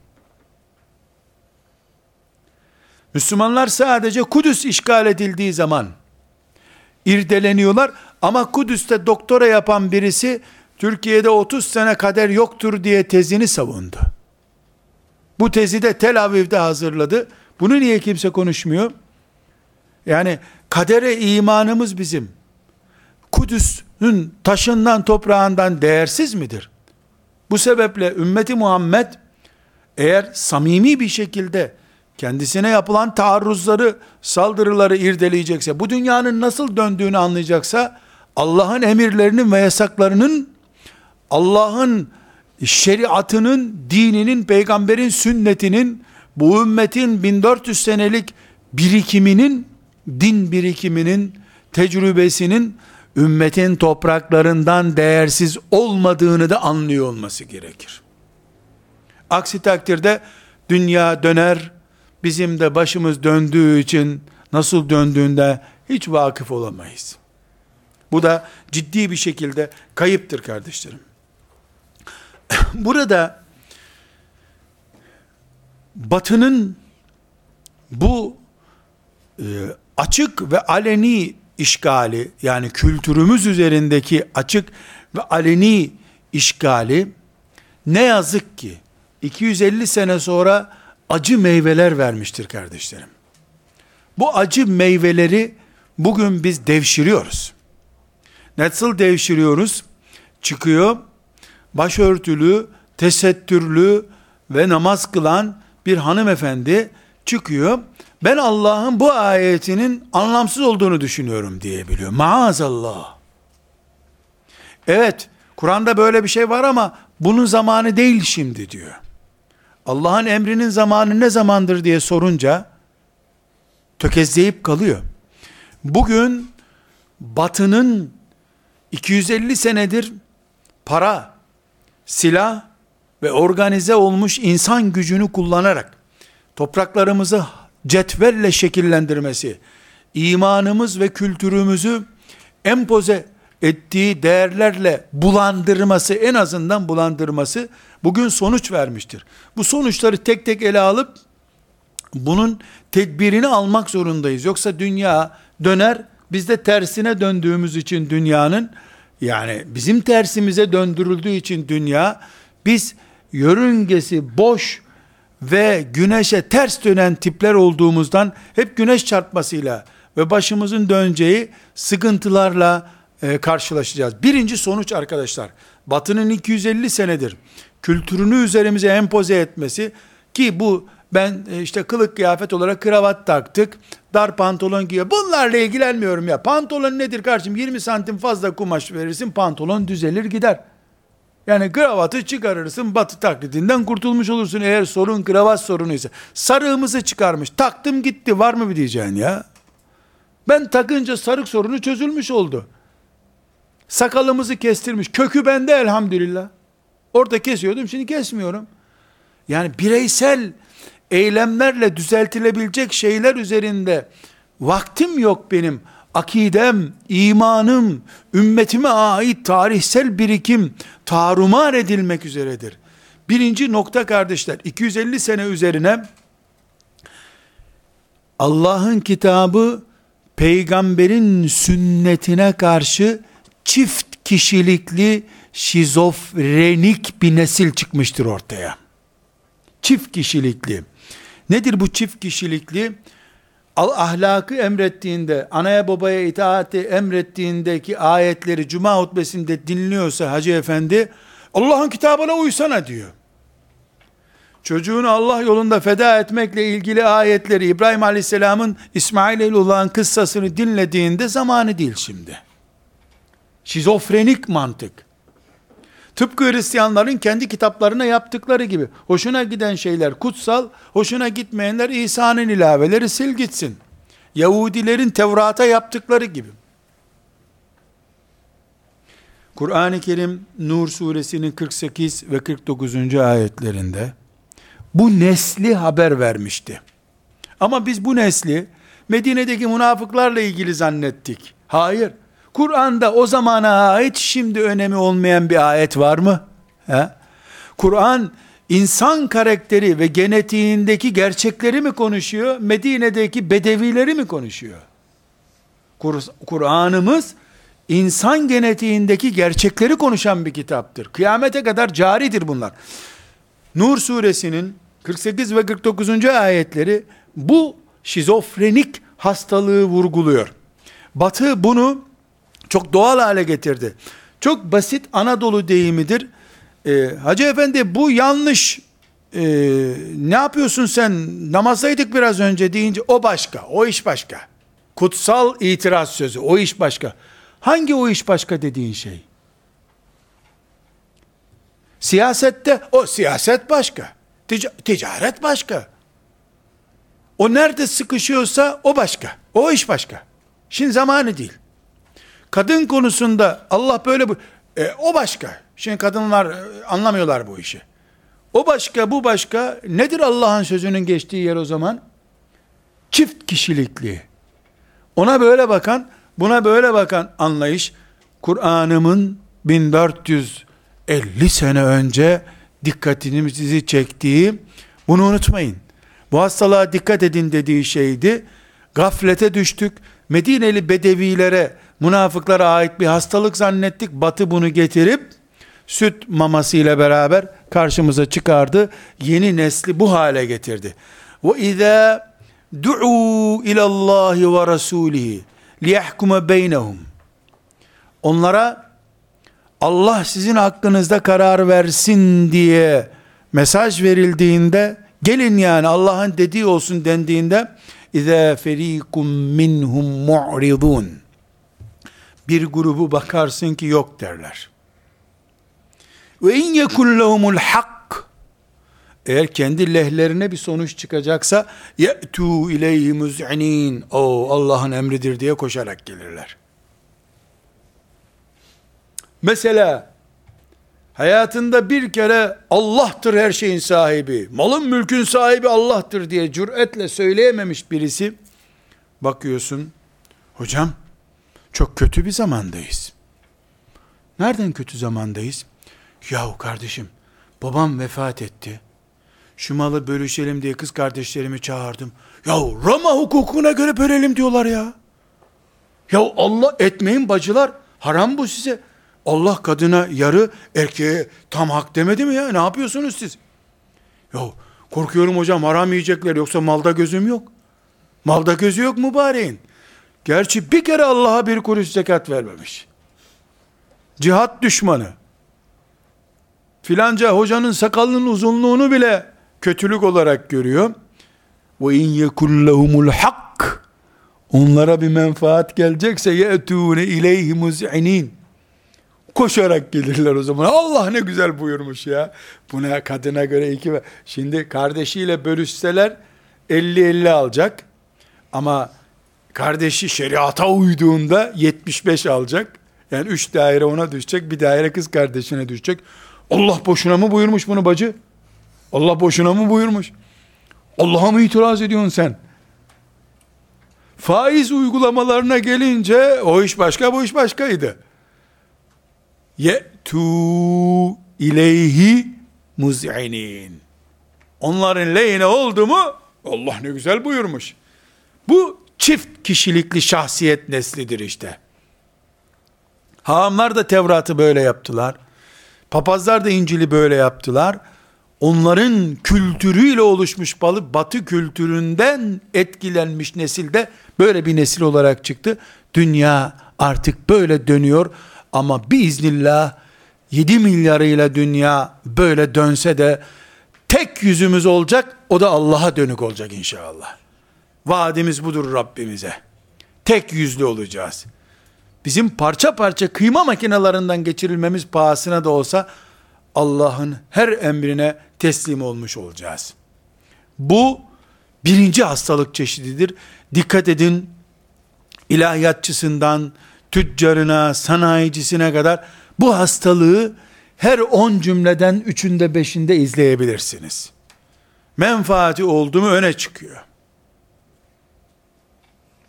Müslümanlar sadece Kudüs işgal edildiği zaman irdeleniyorlar ama Kudüs'te doktora yapan birisi Türkiye'de 30 sene kader yoktur diye tezini savundu. Bu tezi de Tel Aviv'de hazırladı. Bunu niye kimse konuşmuyor? Yani kadere imanımız bizim. Kudüs'ün taşından toprağından değersiz midir? Bu sebeple ümmeti Muhammed eğer samimi bir şekilde kendisine yapılan taarruzları, saldırıları irdeleyecekse, bu dünyanın nasıl döndüğünü anlayacaksa, Allah'ın emirlerinin ve yasaklarının, Allah'ın şeriatının, dininin, peygamberin sünnetinin, bu ümmetin 1400 senelik birikiminin, din birikiminin, tecrübesinin, ümmetin topraklarından değersiz olmadığını da anlıyor olması gerekir. Aksi takdirde dünya döner, bizim de başımız döndüğü için nasıl döndüğünde hiç vakıf olamayız. Bu da ciddi bir şekilde kayıptır kardeşlerim. Burada batının bu e, açık ve aleni işgali yani kültürümüz üzerindeki açık ve aleni işgali ne yazık ki 250 sene sonra acı meyveler vermiştir kardeşlerim. Bu acı meyveleri bugün biz devşiriyoruz. Nasıl devşiriyoruz? Çıkıyor, başörtülü, tesettürlü ve namaz kılan bir hanımefendi çıkıyor. Ben Allah'ın bu ayetinin anlamsız olduğunu düşünüyorum diyebiliyor. Maazallah. Evet, Kur'an'da böyle bir şey var ama bunun zamanı değil şimdi diyor. Allah'ın emrinin zamanı ne zamandır diye sorunca tökezleyip kalıyor. Bugün batının 250 senedir para, silah ve organize olmuş insan gücünü kullanarak topraklarımızı cetvelle şekillendirmesi, imanımız ve kültürümüzü empoze ettiği değerlerle bulandırması, en azından bulandırması bugün sonuç vermiştir. Bu sonuçları tek tek ele alıp bunun tedbirini almak zorundayız. Yoksa dünya döner, biz de tersine döndüğümüz için dünyanın yani bizim tersimize döndürüldüğü için dünya biz yörüngesi boş ve güneşe ters dönen tipler olduğumuzdan hep güneş çarpmasıyla ve başımızın döneceği sıkıntılarla e, karşılaşacağız. Birinci sonuç arkadaşlar, Batı'nın 250 senedir kültürünü üzerimize empoze etmesi ki bu ben e, işte kılık kıyafet olarak kravat taktık, dar pantolon giyiyor. Bunlarla ilgilenmiyorum ya. Pantolon nedir kardeşim? 20 santim fazla kumaş verirsin, pantolon düzelir gider. Yani kravatı çıkarırsın, batı taklidinden kurtulmuş olursun eğer sorun kravat sorunuysa. Sarığımızı çıkarmış, taktım gitti var mı bir diyeceksin ya? Ben takınca sarık sorunu çözülmüş oldu. Sakalımızı kestirmiş, kökü bende elhamdülillah. Orada kesiyordum, şimdi kesmiyorum. Yani bireysel eylemlerle düzeltilebilecek şeyler üzerinde vaktim yok benim. Akidem, imanım, ümmetime ait tarihsel birikim tarumar edilmek üzeredir. Birinci nokta kardeşler, 250 sene üzerine Allah'ın kitabı peygamberin sünnetine karşı çift kişilikli şizofrenik bir nesil çıkmıştır ortaya. Çift kişilikli. Nedir bu çift kişilikli? ahlakı emrettiğinde, anaya babaya itaati emrettiğindeki ayetleri cuma hutbesinde dinliyorsa hacı efendi, Allah'ın kitabına uysana diyor. Çocuğunu Allah yolunda feda etmekle ilgili ayetleri İbrahim Aleyhisselam'ın İsmail olan kıssasını dinlediğinde zamanı değil şimdi. Şizofrenik mantık. Tıpkı Hristiyanların kendi kitaplarına yaptıkları gibi. Hoşuna giden şeyler kutsal, hoşuna gitmeyenler İsa'nın ilaveleri sil gitsin. Yahudilerin Tevrat'a yaptıkları gibi. Kur'an-ı Kerim Nur suresinin 48 ve 49. ayetlerinde bu nesli haber vermişti. Ama biz bu nesli Medine'deki münafıklarla ilgili zannettik. Hayır. Kur'an'da o zamana ait şimdi önemi olmayan bir ayet var mı? Kur'an insan karakteri ve genetiğindeki gerçekleri mi konuşuyor? Medine'deki bedevileri mi konuşuyor? Kur'an'ımız insan genetiğindeki gerçekleri konuşan bir kitaptır. Kıyamete kadar caridir bunlar. Nur suresinin 48 ve 49. ayetleri bu şizofrenik hastalığı vurguluyor. Batı bunu çok doğal hale getirdi. Çok basit Anadolu deyimidir. Ee, Hacı efendi bu yanlış ee, ne yapıyorsun sen namazdaydık biraz önce deyince o başka o iş başka. Kutsal itiraz sözü o iş başka. Hangi o iş başka dediğin şey? Siyasette o siyaset başka. Tic- ticaret başka. O nerede sıkışıyorsa o başka. O iş başka. Şimdi zamanı değil. Kadın konusunda Allah böyle bu e, o başka. Şimdi kadınlar e, anlamıyorlar bu işi. O başka, bu başka. Nedir Allah'ın sözünün geçtiği yer o zaman? Çift kişilikli. Ona böyle bakan, buna böyle bakan anlayış Kur'an'ımın 1450 sene önce dikkatinizi çektiği bunu unutmayın. Bu hastalığa dikkat edin dediği şeydi. Gaflete düştük. Medineli bedevilere, münafıklara ait bir hastalık zannettik. Batı bunu getirip süt maması ile beraber karşımıza çıkardı. Yeni nesli bu hale getirdi. Ve izâ du'u ilallahi ve rasulihi liyahkume beynehum. Onlara Allah sizin hakkınızda karar versin diye mesaj verildiğinde gelin yani Allah'ın dediği olsun dendiğinde İzâ ferîkum minhum mu'ridun bir grubu bakarsın ki yok derler. Ve in yekun lehumul hak eğer kendi lehlerine bir sonuç çıkacaksa ye'tu ileyhi muz'inin o Allah'ın emridir diye koşarak gelirler. Mesela hayatında bir kere Allah'tır her şeyin sahibi, malın mülkün sahibi Allah'tır diye cüretle söyleyememiş birisi bakıyorsun hocam çok kötü bir zamandayız. Nereden kötü zamandayız? Yahu kardeşim, babam vefat etti. Şu malı bölüşelim diye kız kardeşlerimi çağırdım. Yahu Roma hukukuna göre bölelim diyorlar ya. Ya Allah etmeyin bacılar. Haram bu size. Allah kadına yarı erkeğe tam hak demedi mi ya? Ne yapıyorsunuz siz? Ya korkuyorum hocam haram yiyecekler yoksa malda gözüm yok. Malda gözü yok mübareğin. Gerçi bir kere Allah'a bir kuruş zekat vermemiş. Cihat düşmanı. Filanca hocanın sakalının uzunluğunu bile kötülük olarak görüyor. Ve in yekullahumul hak onlara bir menfaat gelecekse ye'tûne ileyhi muz'inin koşarak gelirler o zaman. Allah ne güzel buyurmuş ya. Buna kadına göre iki şimdi kardeşiyle bölüşseler 50-50 alacak. Ama Kardeşi şeriata uyduğunda 75 alacak. Yani 3 daire ona düşecek, bir daire kız kardeşine düşecek. Allah boşuna mı buyurmuş bunu bacı? Allah boşuna mı buyurmuş? Allah'a mı itiraz ediyorsun sen? Faiz uygulamalarına gelince o iş başka bu iş başkaydı. Ye'tu ileyhi muz'inin. Onların lehine oldu mu Allah ne güzel buyurmuş. Bu çift kişilikli şahsiyet neslidir işte. Haamlar da Tevrat'ı böyle yaptılar. Papazlar da İncil'i böyle yaptılar. Onların kültürüyle oluşmuş balı batı kültüründen etkilenmiş nesilde böyle bir nesil olarak çıktı. Dünya artık böyle dönüyor ama biiznillah 7 milyarıyla dünya böyle dönse de tek yüzümüz olacak o da Allah'a dönük olacak inşallah. Vaadimiz budur Rabbimize. Tek yüzlü olacağız. Bizim parça parça kıyma makinelerinden geçirilmemiz pahasına da olsa Allah'ın her emrine teslim olmuş olacağız. Bu birinci hastalık çeşididir. Dikkat edin ilahiyatçısından tüccarına, sanayicisine kadar bu hastalığı her on cümleden üçünde beşinde izleyebilirsiniz. Menfaati oldu mu öne çıkıyor.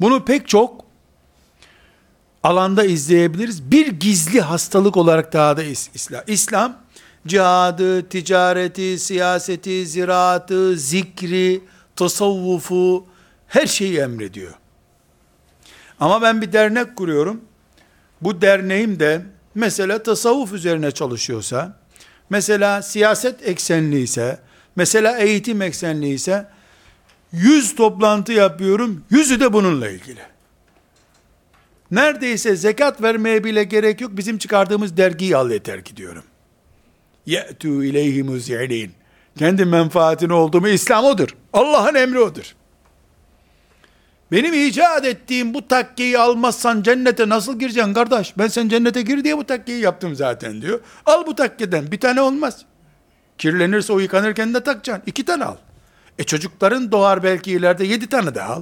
Bunu pek çok alanda izleyebiliriz. Bir gizli hastalık olarak daha da İslam. İslam cihadı, ticareti, siyaseti, ziraatı, zikri, tasavvufu her şeyi emrediyor. Ama ben bir dernek kuruyorum. Bu derneğim de mesela tasavvuf üzerine çalışıyorsa, mesela siyaset eksenli ise, mesela eğitim eksenli ise, 100 toplantı yapıyorum. Yüzü de bununla ilgili. Neredeyse zekat vermeye bile gerek yok. Bizim çıkardığımız dergiyi al yeter ki diyorum. Ye'tu ileyhi muzi'lin. Kendi menfaatini olduğumu İslam odur. Allah'ın emri odur. Benim icat ettiğim bu takkeyi almazsan cennete nasıl gireceksin kardeş? Ben sen cennete gir diye bu takkeyi yaptım zaten diyor. Al bu takkeden bir tane olmaz. Kirlenirse o yıkanırken de takacaksın. İki tane al. E çocukların doğar belki ileride yedi tane de al.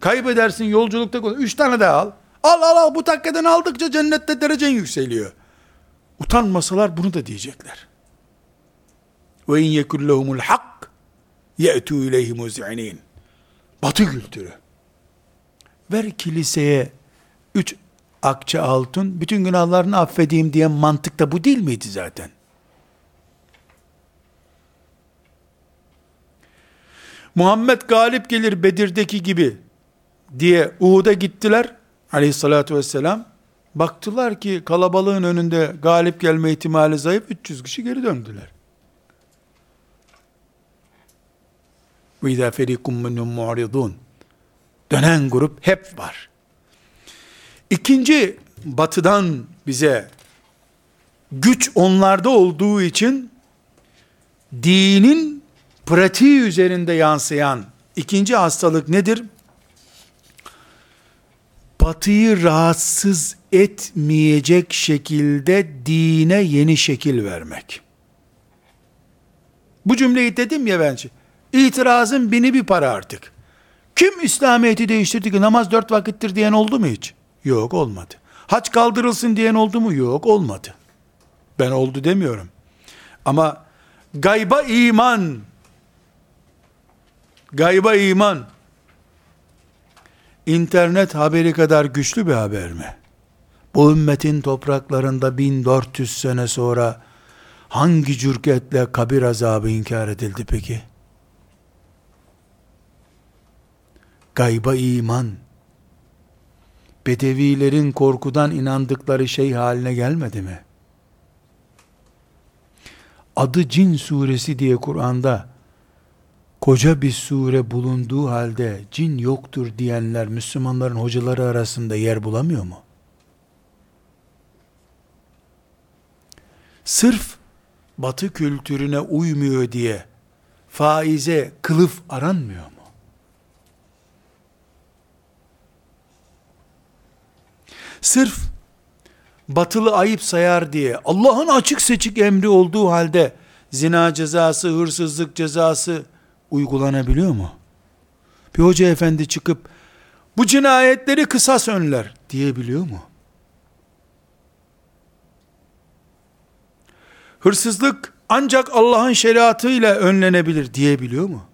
Kaybedersin yolculukta üç tane de al. Al al al bu takkeden aldıkça cennette derecen yükseliyor. Utanmasalar bunu da diyecekler. Ve in yekullehumul hak ye'tu ileyhi muz'inin. Batı kültürü. Ver kiliseye üç akçe altın, bütün günahlarını affedeyim diye mantıkta bu değil miydi zaten? Muhammed galip gelir Bedir'deki gibi diye Uhud'a gittiler aleyhissalatü vesselam. Baktılar ki kalabalığın önünde galip gelme ihtimali zayıf 300 kişi geri döndüler. İzâ ferîkum minhum mu'ridûn. Dönen grup hep var. İkinci batıdan bize güç onlarda olduğu için dinin pratiği üzerinde yansıyan ikinci hastalık nedir? Batıyı rahatsız etmeyecek şekilde dine yeni şekil vermek. Bu cümleyi dedim ya bence. İtirazın bini bir para artık. Kim İslamiyet'i değiştirdi ki namaz dört vakittir diyen oldu mu hiç? Yok olmadı. Haç kaldırılsın diyen oldu mu? Yok olmadı. Ben oldu demiyorum. Ama gayba iman, gayba iman, internet haberi kadar güçlü bir haber mi? Bu ümmetin topraklarında 1400 sene sonra hangi cürketle kabir azabı inkar edildi peki? Gayba iman, Bedevilerin korkudan inandıkları şey haline gelmedi mi? Adı Cin suresi diye Kur'an'da koca bir sure bulunduğu halde cin yoktur diyenler Müslümanların hocaları arasında yer bulamıyor mu? Sırf batı kültürüne uymuyor diye faize kılıf aranmıyor mu? Sırf batılı ayıp sayar diye Allah'ın açık seçik emri olduğu halde zina cezası, hırsızlık cezası uygulanabiliyor mu? Bir hoca efendi çıkıp bu cinayetleri kısas önler diyebiliyor mu? Hırsızlık ancak Allah'ın şeriatıyla önlenebilir diyebiliyor mu?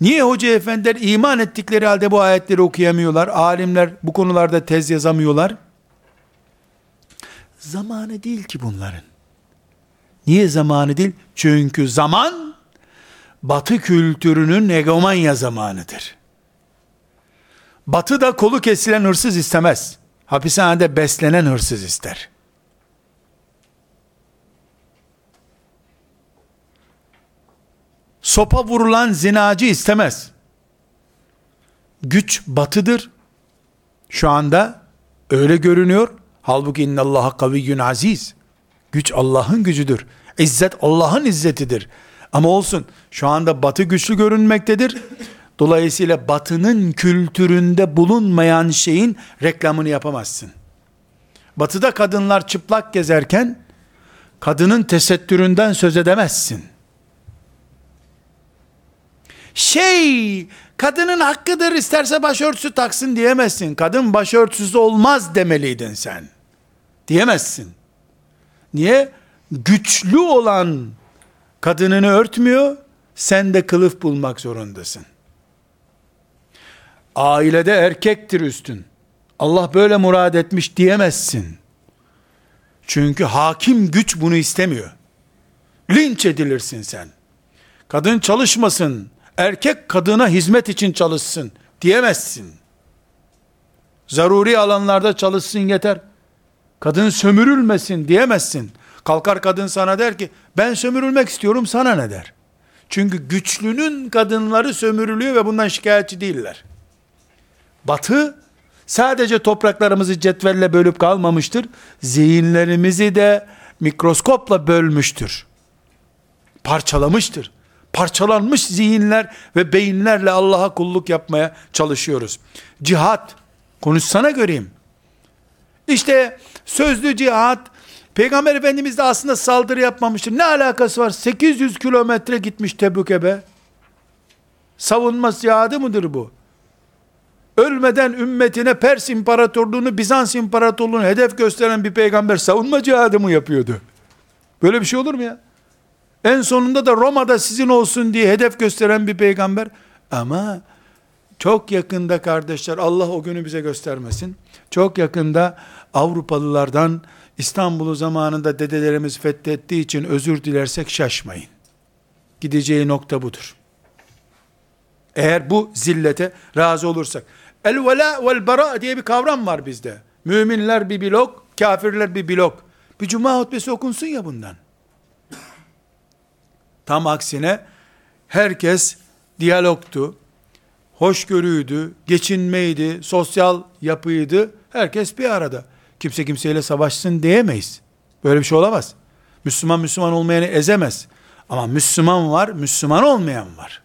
Niye hoca efendiler iman ettikleri halde bu ayetleri okuyamıyorlar? Alimler bu konularda tez yazamıyorlar. Zamanı değil ki bunların. Niye zamanı değil? Çünkü zaman batı kültürünün egomanya zamanıdır. Batı da kolu kesilen hırsız istemez. Hapishanede beslenen hırsız ister. Sopa vurulan zinacı istemez. Güç batıdır. Şu anda öyle görünüyor. Halbuki innallaha kaviyyun aziz. Güç Allah'ın gücüdür. İzzet Allah'ın izzetidir. Ama olsun şu anda batı güçlü görünmektedir. Dolayısıyla batının kültüründe bulunmayan şeyin reklamını yapamazsın. Batıda kadınlar çıplak gezerken kadının tesettüründen söz edemezsin. Şey, kadının hakkıdır isterse başörtüsü taksın diyemezsin. Kadın başörtüsü olmaz demeliydin sen. Diyemezsin. Niye? Güçlü olan kadınını örtmüyor, sen de kılıf bulmak zorundasın. Ailede erkektir üstün. Allah böyle murad etmiş diyemezsin. Çünkü hakim güç bunu istemiyor. Linç edilirsin sen. Kadın çalışmasın, erkek kadına hizmet için çalışsın diyemezsin. Zaruri alanlarda çalışsın yeter. Kadın sömürülmesin diyemezsin. Kalkar kadın sana der ki ben sömürülmek istiyorum sana ne der. Çünkü güçlünün kadınları sömürülüyor ve bundan şikayetçi değiller. Batı sadece topraklarımızı cetvelle bölüp kalmamıştır. Zihinlerimizi de mikroskopla bölmüştür. Parçalamıştır. Parçalanmış zihinler ve beyinlerle Allah'a kulluk yapmaya çalışıyoruz. Cihat, konuşsana göreyim. İşte sözlü cihat, Peygamber Efendimiz de aslında saldırı yapmamıştır. Ne alakası var? 800 kilometre gitmiş Tebük'e be. Savunma cihadı mıdır bu? ölmeden ümmetine Pers İmparatorluğunu, Bizans İmparatorluğunu hedef gösteren bir peygamber savunma cihadı mı yapıyordu? Böyle bir şey olur mu ya? En sonunda da Roma'da sizin olsun diye hedef gösteren bir peygamber. Ama çok yakında kardeşler Allah o günü bize göstermesin. Çok yakında Avrupalılardan İstanbul'u zamanında dedelerimiz fethettiği için özür dilersek şaşmayın. Gideceği nokta budur. Eğer bu zillete razı olursak. El vela vel bara diye bir kavram var bizde. Müminler bir blok, kafirler bir blok. Bir cuma hutbesi okunsun ya bundan. Tam aksine herkes diyalogtu, hoşgörüydü, geçinmeydi, sosyal yapıydı. Herkes bir arada. Kimse kimseyle savaşsın diyemeyiz. Böyle bir şey olamaz. Müslüman Müslüman olmayanı ezemez. Ama Müslüman var, Müslüman olmayan var.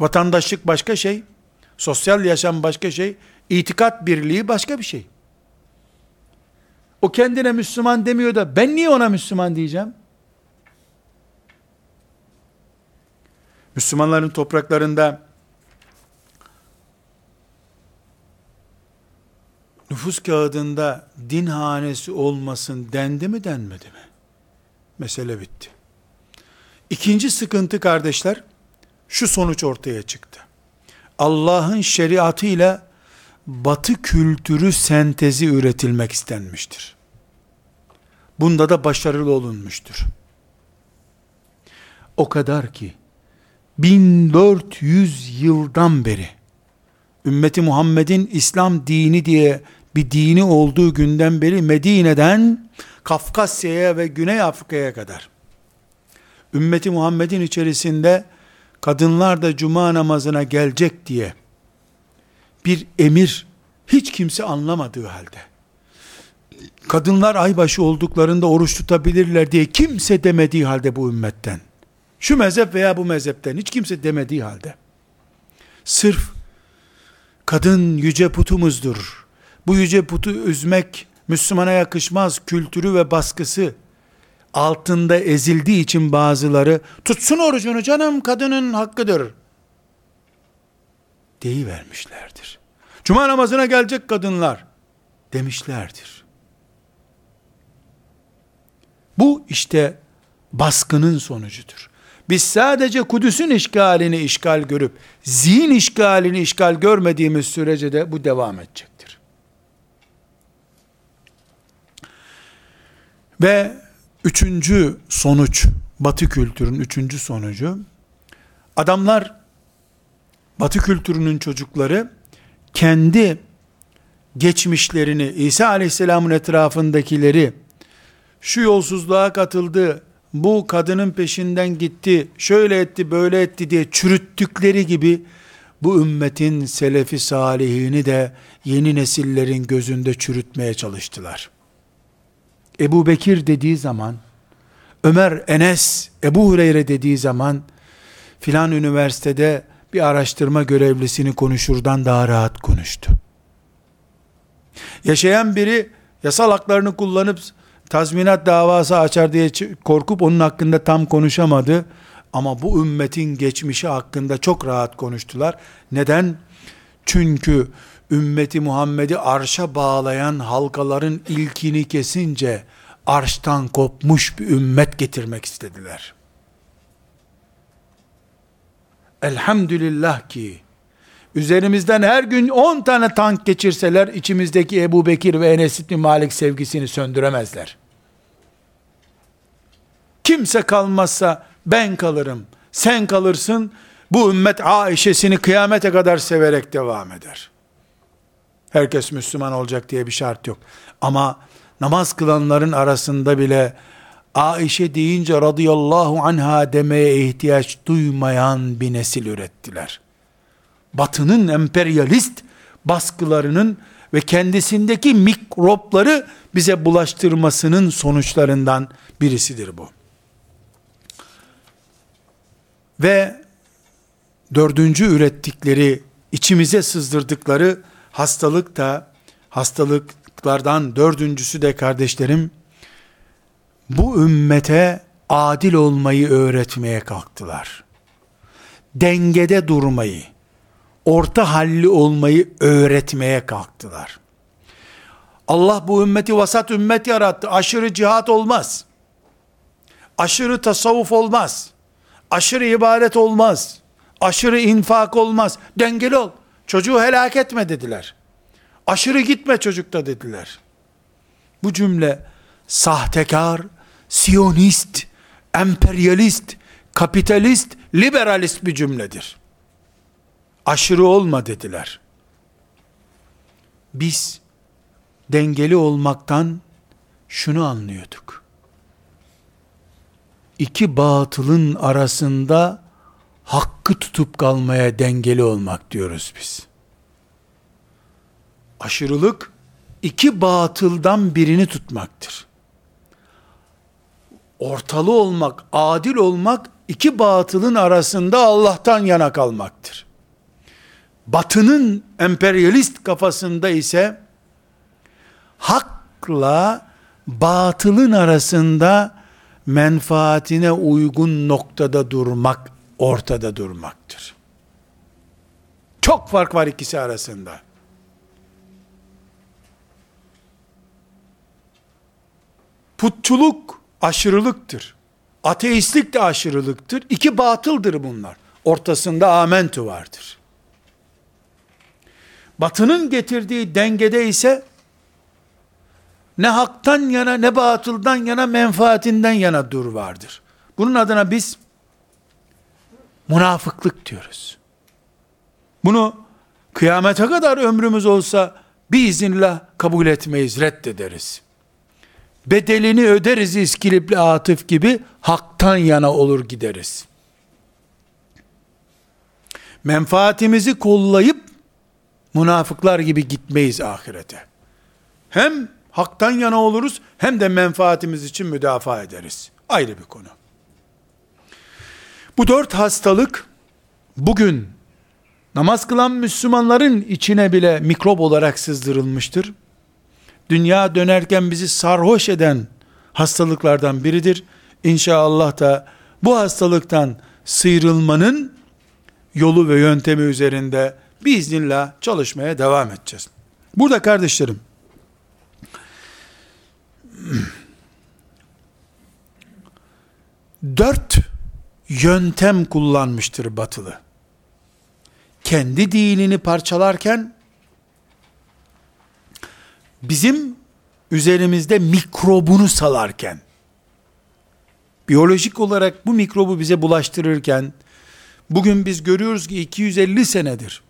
Vatandaşlık başka şey, sosyal yaşam başka şey, itikat birliği başka bir şey. O kendine Müslüman demiyor da ben niye ona Müslüman diyeceğim? Müslümanların topraklarında nüfus kağıdında din hanesi olmasın dendi mi denmedi mi? Mesele bitti. İkinci sıkıntı kardeşler, şu sonuç ortaya çıktı. Allah'ın şeriatı ile batı kültürü sentezi üretilmek istenmiştir. Bunda da başarılı olunmuştur. O kadar ki 1400 yıldan beri ümmeti Muhammed'in İslam dini diye bir dini olduğu günden beri Medine'den Kafkasya'ya ve Güney Afrika'ya kadar. Ümmeti Muhammed'in içerisinde kadınlar da cuma namazına gelecek diye bir emir hiç kimse anlamadığı halde. Kadınlar aybaşı olduklarında oruç tutabilirler diye kimse demediği halde bu ümmetten. Şu mezhep veya bu mezhepten hiç kimse demediği halde. Sırf kadın yüce putumuzdur bu yüce putu üzmek Müslümana yakışmaz kültürü ve baskısı altında ezildiği için bazıları tutsun orucunu canım kadının hakkıdır vermişlerdir. Cuma namazına gelecek kadınlar demişlerdir. Bu işte baskının sonucudur. Biz sadece Kudüs'ün işgalini işgal görüp zihin işgalini işgal görmediğimiz sürece de bu devam edecektir. Ve Üçüncü sonuç batı kültürün üçüncü sonucu, adamlar, batı kültürünün çocukları, kendi geçmişlerini, İsa aleyhisselamın etrafındakileri, şu yolsuzluğa katıldı, bu kadının peşinden gitti, şöyle etti, böyle etti diye çürüttükleri gibi, bu ümmetin selefi salihini de yeni nesillerin gözünde çürütmeye çalıştılar. Ebu Bekir dediği zaman, Ömer, Enes, Ebu Hureyre dediği zaman, filan üniversitede bir araştırma görevlisini konuşurdan daha rahat konuştu. Yaşayan biri yasal haklarını kullanıp tazminat davası açar diye korkup onun hakkında tam konuşamadı. Ama bu ümmetin geçmişi hakkında çok rahat konuştular. Neden? Çünkü ümmeti Muhammed'i arşa bağlayan halkaların ilkini kesince arştan kopmuş bir ümmet getirmek istediler. Elhamdülillah ki üzerimizden her gün 10 tane tank geçirseler içimizdeki Ebu Bekir ve Enes İbni Malik sevgisini söndüremezler. Kimse kalmazsa ben kalırım, sen kalırsın, bu ümmet Aişe'sini kıyamete kadar severek devam eder. Herkes Müslüman olacak diye bir şart yok. Ama namaz kılanların arasında bile Aişe deyince radıyallahu anha demeye ihtiyaç duymayan bir nesil ürettiler. Batının emperyalist baskılarının ve kendisindeki mikropları bize bulaştırmasının sonuçlarından birisidir bu. Ve dördüncü ürettikleri, içimize sızdırdıkları hastalık da, hastalıklardan dördüncüsü de kardeşlerim, bu ümmete adil olmayı öğretmeye kalktılar. Dengede durmayı, orta halli olmayı öğretmeye kalktılar. Allah bu ümmeti vasat ümmet yarattı. Aşırı cihat olmaz. Aşırı tasavvuf olmaz. Aşırı ibadet olmaz. Aşırı infak olmaz. Dengeli ol. Çocuğu helak etme dediler. Aşırı gitme çocukta dediler. Bu cümle sahtekar, siyonist, emperyalist, kapitalist, liberalist bir cümledir. Aşırı olma dediler. Biz dengeli olmaktan şunu anlıyorduk iki batılın arasında hakkı tutup kalmaya dengeli olmak diyoruz biz. Aşırılık iki batıldan birini tutmaktır. Ortalı olmak, adil olmak iki batılın arasında Allah'tan yana kalmaktır. Batının emperyalist kafasında ise hakla batılın arasında menfaatine uygun noktada durmak, ortada durmaktır. Çok fark var ikisi arasında. Putçuluk aşırılıktır. Ateistlik de aşırılıktır. İki batıldır bunlar. Ortasında amentü vardır. Batının getirdiği dengede ise ne haktan yana ne batıldan yana menfaatinden yana dur vardır. Bunun adına biz münafıklık diyoruz. Bunu kıyamete kadar ömrümüz olsa biiznillah kabul etmeyiz, reddederiz. Bedelini öderiz iskilipli atıf gibi haktan yana olur gideriz. Menfaatimizi kollayıp münafıklar gibi gitmeyiz ahirete. Hem haktan yana oluruz hem de menfaatimiz için müdafaa ederiz. Ayrı bir konu. Bu dört hastalık bugün namaz kılan Müslümanların içine bile mikrop olarak sızdırılmıştır. Dünya dönerken bizi sarhoş eden hastalıklardan biridir. İnşallah da bu hastalıktan sıyrılmanın yolu ve yöntemi üzerinde biiznillah çalışmaya devam edeceğiz. Burada kardeşlerim, dört yöntem kullanmıştır batılı. Kendi dinini parçalarken bizim üzerimizde mikrobunu salarken biyolojik olarak bu mikrobu bize bulaştırırken, bugün biz görüyoruz ki 250 senedir,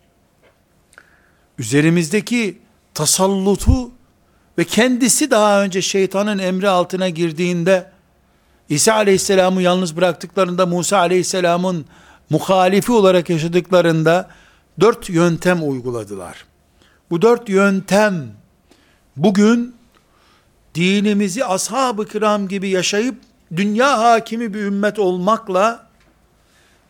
üzerimizdeki tasallutu ve kendisi daha önce şeytanın emri altına girdiğinde, İsa aleyhisselamı yalnız bıraktıklarında, Musa aleyhisselamın muhalifi olarak yaşadıklarında, dört yöntem uyguladılar. Bu dört yöntem, bugün dinimizi ashab-ı kiram gibi yaşayıp dünya hakimi bir ümmet olmakla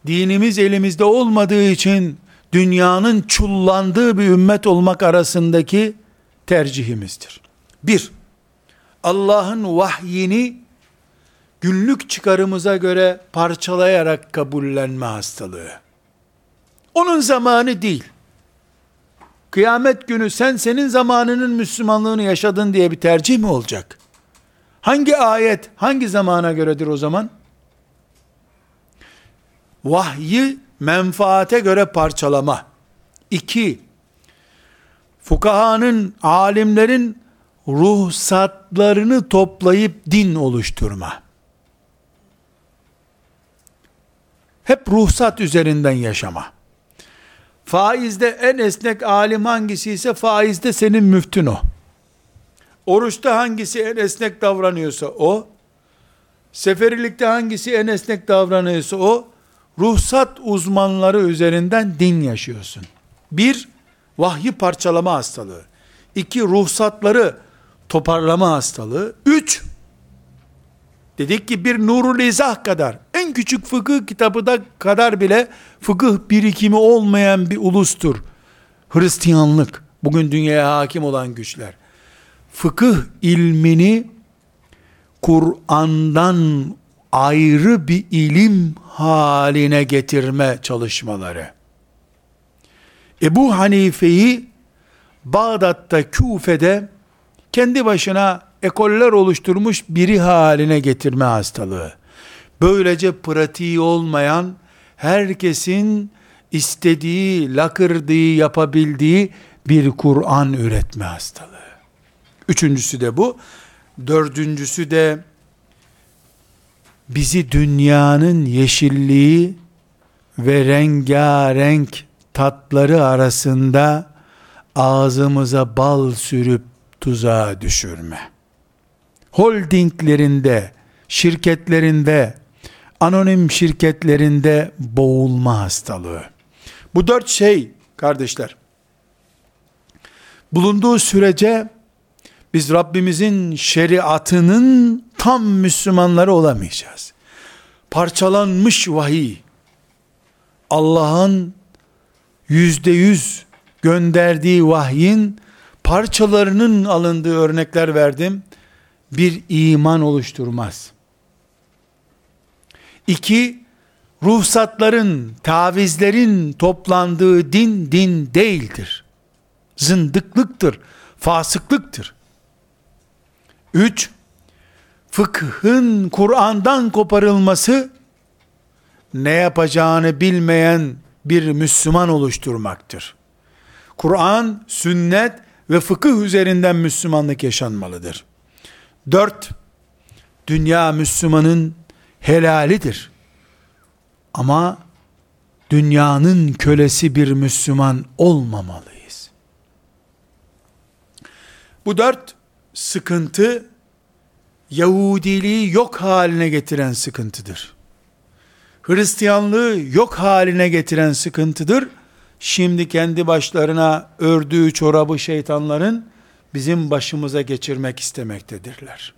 dinimiz elimizde olmadığı için dünyanın çullandığı bir ümmet olmak arasındaki tercihimizdir. Bir, Allah'ın vahyini günlük çıkarımıza göre parçalayarak kabullenme hastalığı. Onun zamanı değil. Kıyamet günü sen senin zamanının Müslümanlığını yaşadın diye bir tercih mi olacak? Hangi ayet hangi zamana göredir o zaman? Vahyi menfaate göre parçalama. İki, fukahanın, alimlerin ruhsatlarını toplayıp din oluşturma. Hep ruhsat üzerinden yaşama. Faizde en esnek alim hangisi ise faizde senin müftün o. Oruçta hangisi en esnek davranıyorsa o. Seferilikte hangisi en esnek davranıyorsa o. Ruhsat uzmanları üzerinden din yaşıyorsun. Bir, vahyi parçalama hastalığı. İki, ruhsatları toparlama hastalığı. Üç, dedik ki bir nurul izah kadar, en küçük fıkıh kitabı da kadar bile fıkıh birikimi olmayan bir ulustur. Hristiyanlık, bugün dünyaya hakim olan güçler. Fıkıh ilmini Kur'an'dan ayrı bir ilim haline getirme çalışmaları. Ebu Hanife'yi Bağdat'ta, Küfe'de kendi başına ekoller oluşturmuş biri haline getirme hastalığı. Böylece pratiği olmayan, herkesin istediği, lakırdığı yapabildiği bir Kur'an üretme hastalığı. Üçüncüsü de bu. Dördüncüsü de bizi dünyanın yeşilliği ve rengarenk tatları arasında ağzımıza bal sürüp tuzağa düşürme. Holdinglerinde, şirketlerinde, anonim şirketlerinde boğulma hastalığı. Bu dört şey kardeşler, bulunduğu sürece biz Rabbimizin şeriatının tam Müslümanları olamayacağız. Parçalanmış vahiy, Allah'ın yüzde yüz gönderdiği vahyin parçalarının alındığı örnekler verdim. Bir iman oluşturmaz. İki, ruhsatların, tavizlerin toplandığı din, din değildir. Zındıklıktır, fasıklıktır. Üç, fıkhın Kur'an'dan koparılması, ne yapacağını bilmeyen bir Müslüman oluşturmaktır. Kur'an, sünnet ve fıkıh üzerinden Müslümanlık yaşanmalıdır. Dört, dünya Müslümanın helalidir. Ama dünyanın kölesi bir Müslüman olmamalıyız. Bu dört sıkıntı Yahudiliği yok haline getiren sıkıntıdır. Hristiyanlığı yok haline getiren sıkıntıdır. Şimdi kendi başlarına ördüğü çorabı şeytanların bizim başımıza geçirmek istemektedirler.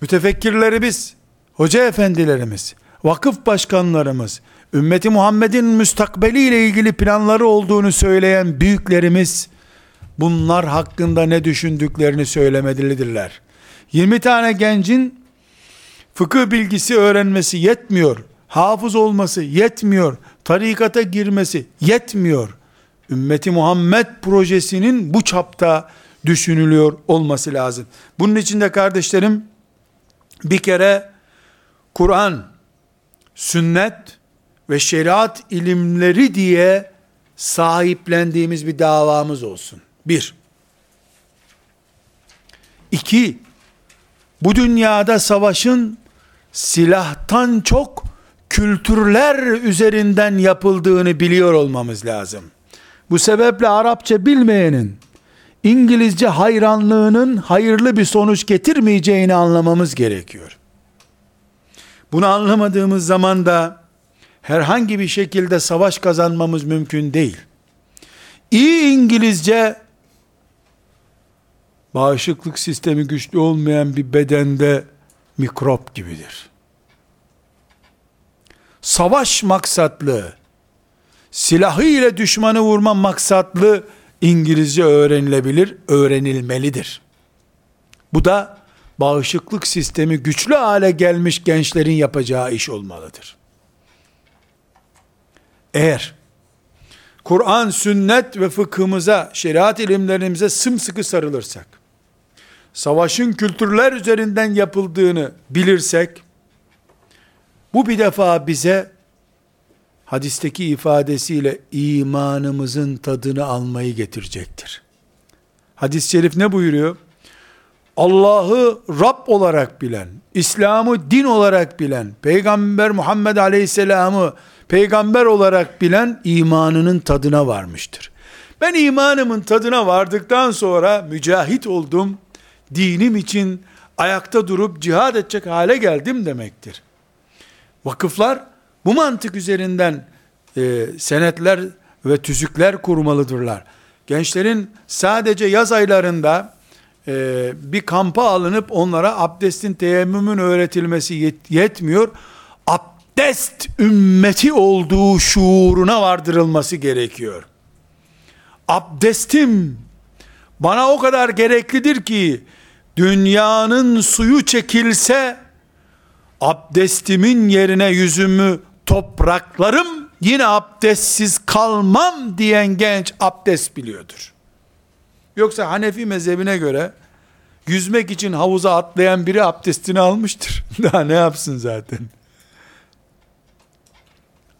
Mütefekkirlerimiz, hoca efendilerimiz, vakıf başkanlarımız, ümmeti Muhammed'in müstakbeli ile ilgili planları olduğunu söyleyen büyüklerimiz, bunlar hakkında ne düşündüklerini söylemelidirler. 20 tane gencin fıkıh bilgisi öğrenmesi yetmiyor. Hafız olması yetmiyor. Tarikata girmesi yetmiyor. Ümmeti Muhammed projesinin bu çapta düşünülüyor olması lazım. Bunun için de kardeşlerim bir kere Kur'an, sünnet ve şeriat ilimleri diye sahiplendiğimiz bir davamız olsun. Bir. İki, bu dünyada savaşın silahtan çok kültürler üzerinden yapıldığını biliyor olmamız lazım. Bu sebeple Arapça bilmeyenin İngilizce hayranlığının hayırlı bir sonuç getirmeyeceğini anlamamız gerekiyor. Bunu anlamadığımız zaman da herhangi bir şekilde savaş kazanmamız mümkün değil. İyi İngilizce bağışıklık sistemi güçlü olmayan bir bedende mikrop gibidir. Savaş maksatlı, silahı ile düşmanı vurma maksatlı İngilizce öğrenilebilir, öğrenilmelidir. Bu da bağışıklık sistemi güçlü hale gelmiş gençlerin yapacağı iş olmalıdır. Eğer Kur'an, sünnet ve fıkhımıza, şeriat ilimlerimize sımsıkı sarılırsak, savaşın kültürler üzerinden yapıldığını bilirsek, bu bir defa bize hadisteki ifadesiyle imanımızın tadını almayı getirecektir. Hadis-i şerif ne buyuruyor? Allah'ı Rab olarak bilen, İslam'ı din olarak bilen, Peygamber Muhammed Aleyhisselam'ı peygamber olarak bilen imanının tadına varmıştır. Ben imanımın tadına vardıktan sonra mücahit oldum, dinim için ayakta durup cihad edecek hale geldim demektir. Vakıflar bu mantık üzerinden e, senetler ve tüzükler kurmalıdırlar. Gençlerin sadece yaz aylarında e, bir kampa alınıp onlara abdestin teyemmümün öğretilmesi yet, yetmiyor. Abdest ümmeti olduğu şuuruna vardırılması gerekiyor. Abdestim bana o kadar gereklidir ki dünyanın suyu çekilse abdestimin yerine yüzümü topraklarım yine abdestsiz kalmam diyen genç abdest biliyordur. Yoksa Hanefi mezhebine göre yüzmek için havuza atlayan biri abdestini almıştır. Daha ne yapsın zaten?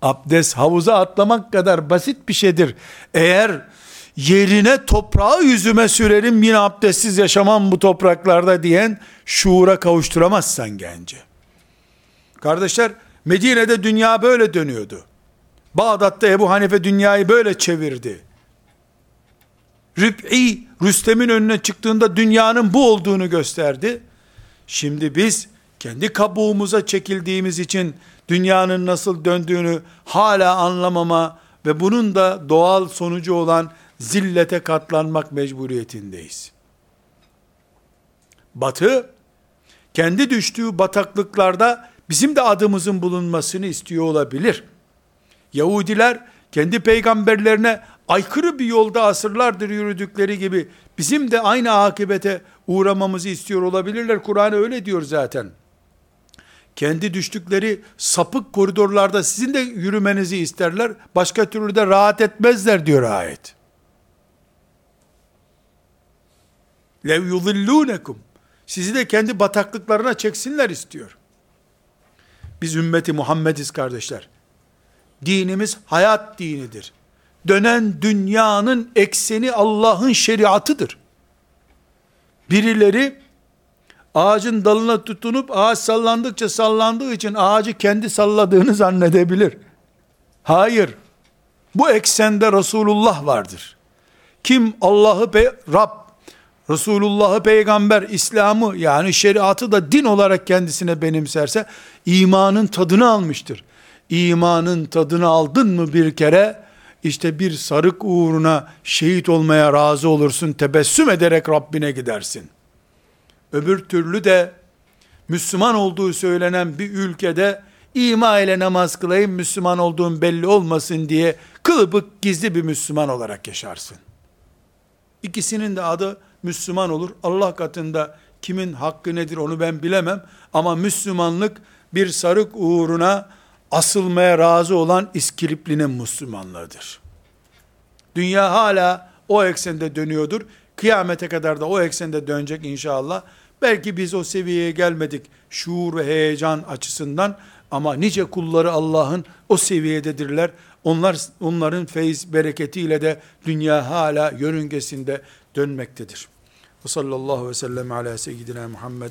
Abdest havuza atlamak kadar basit bir şeydir. Eğer yerine toprağı yüzüme sürerim yine abdestsiz yaşamam bu topraklarda diyen şuura kavuşturamazsan gence. Kardeşler Medine'de dünya böyle dönüyordu. Bağdat'ta Ebu Hanife dünyayı böyle çevirdi. Rüb'i Rüstem'in önüne çıktığında dünyanın bu olduğunu gösterdi. Şimdi biz kendi kabuğumuza çekildiğimiz için dünyanın nasıl döndüğünü hala anlamama ve bunun da doğal sonucu olan zillete katlanmak mecburiyetindeyiz. Batı kendi düştüğü bataklıklarda bizim de adımızın bulunmasını istiyor olabilir. Yahudiler kendi peygamberlerine aykırı bir yolda asırlardır yürüdükleri gibi bizim de aynı akibete uğramamızı istiyor olabilirler. Kur'an öyle diyor zaten. Kendi düştükleri sapık koridorlarda sizin de yürümenizi isterler. Başka türlü de rahat etmezler diyor ayet. Lev yudillûnekum. Sizi de kendi bataklıklarına çeksinler istiyor. Biz ümmeti Muhammediz kardeşler. Dinimiz hayat dinidir. Dönen dünyanın ekseni Allah'ın şeriatıdır. Birileri ağacın dalına tutunup ağaç sallandıkça sallandığı için ağacı kendi salladığını zannedebilir. Hayır. Bu eksende Resulullah vardır. Kim Allah'ı Rab, Resulullah'ı peygamber, İslam'ı yani şeriatı da din olarak kendisine benimserse imanın tadını almıştır. İmanın tadını aldın mı bir kere işte bir sarık uğruna şehit olmaya razı olursun tebessüm ederek Rabbine gidersin. Öbür türlü de Müslüman olduğu söylenen bir ülkede ima ile namaz kılayım Müslüman olduğum belli olmasın diye kılıbık gizli bir Müslüman olarak yaşarsın. İkisinin de adı Müslüman olur. Allah katında kimin hakkı nedir onu ben bilemem. Ama Müslümanlık bir sarık uğruna asılmaya razı olan İskilipli'nin Müslümanlığıdır. Dünya hala o eksende dönüyordur. Kıyamete kadar da o eksende dönecek inşallah. Belki biz o seviyeye gelmedik şuur ve heyecan açısından ama nice kulları Allah'ın o seviyededirler. Onlar onların feyiz bereketiyle de dünya hala yörüngesinde dönmektedir. Ve sallallahu ve sellem ala seyyidina Muhammed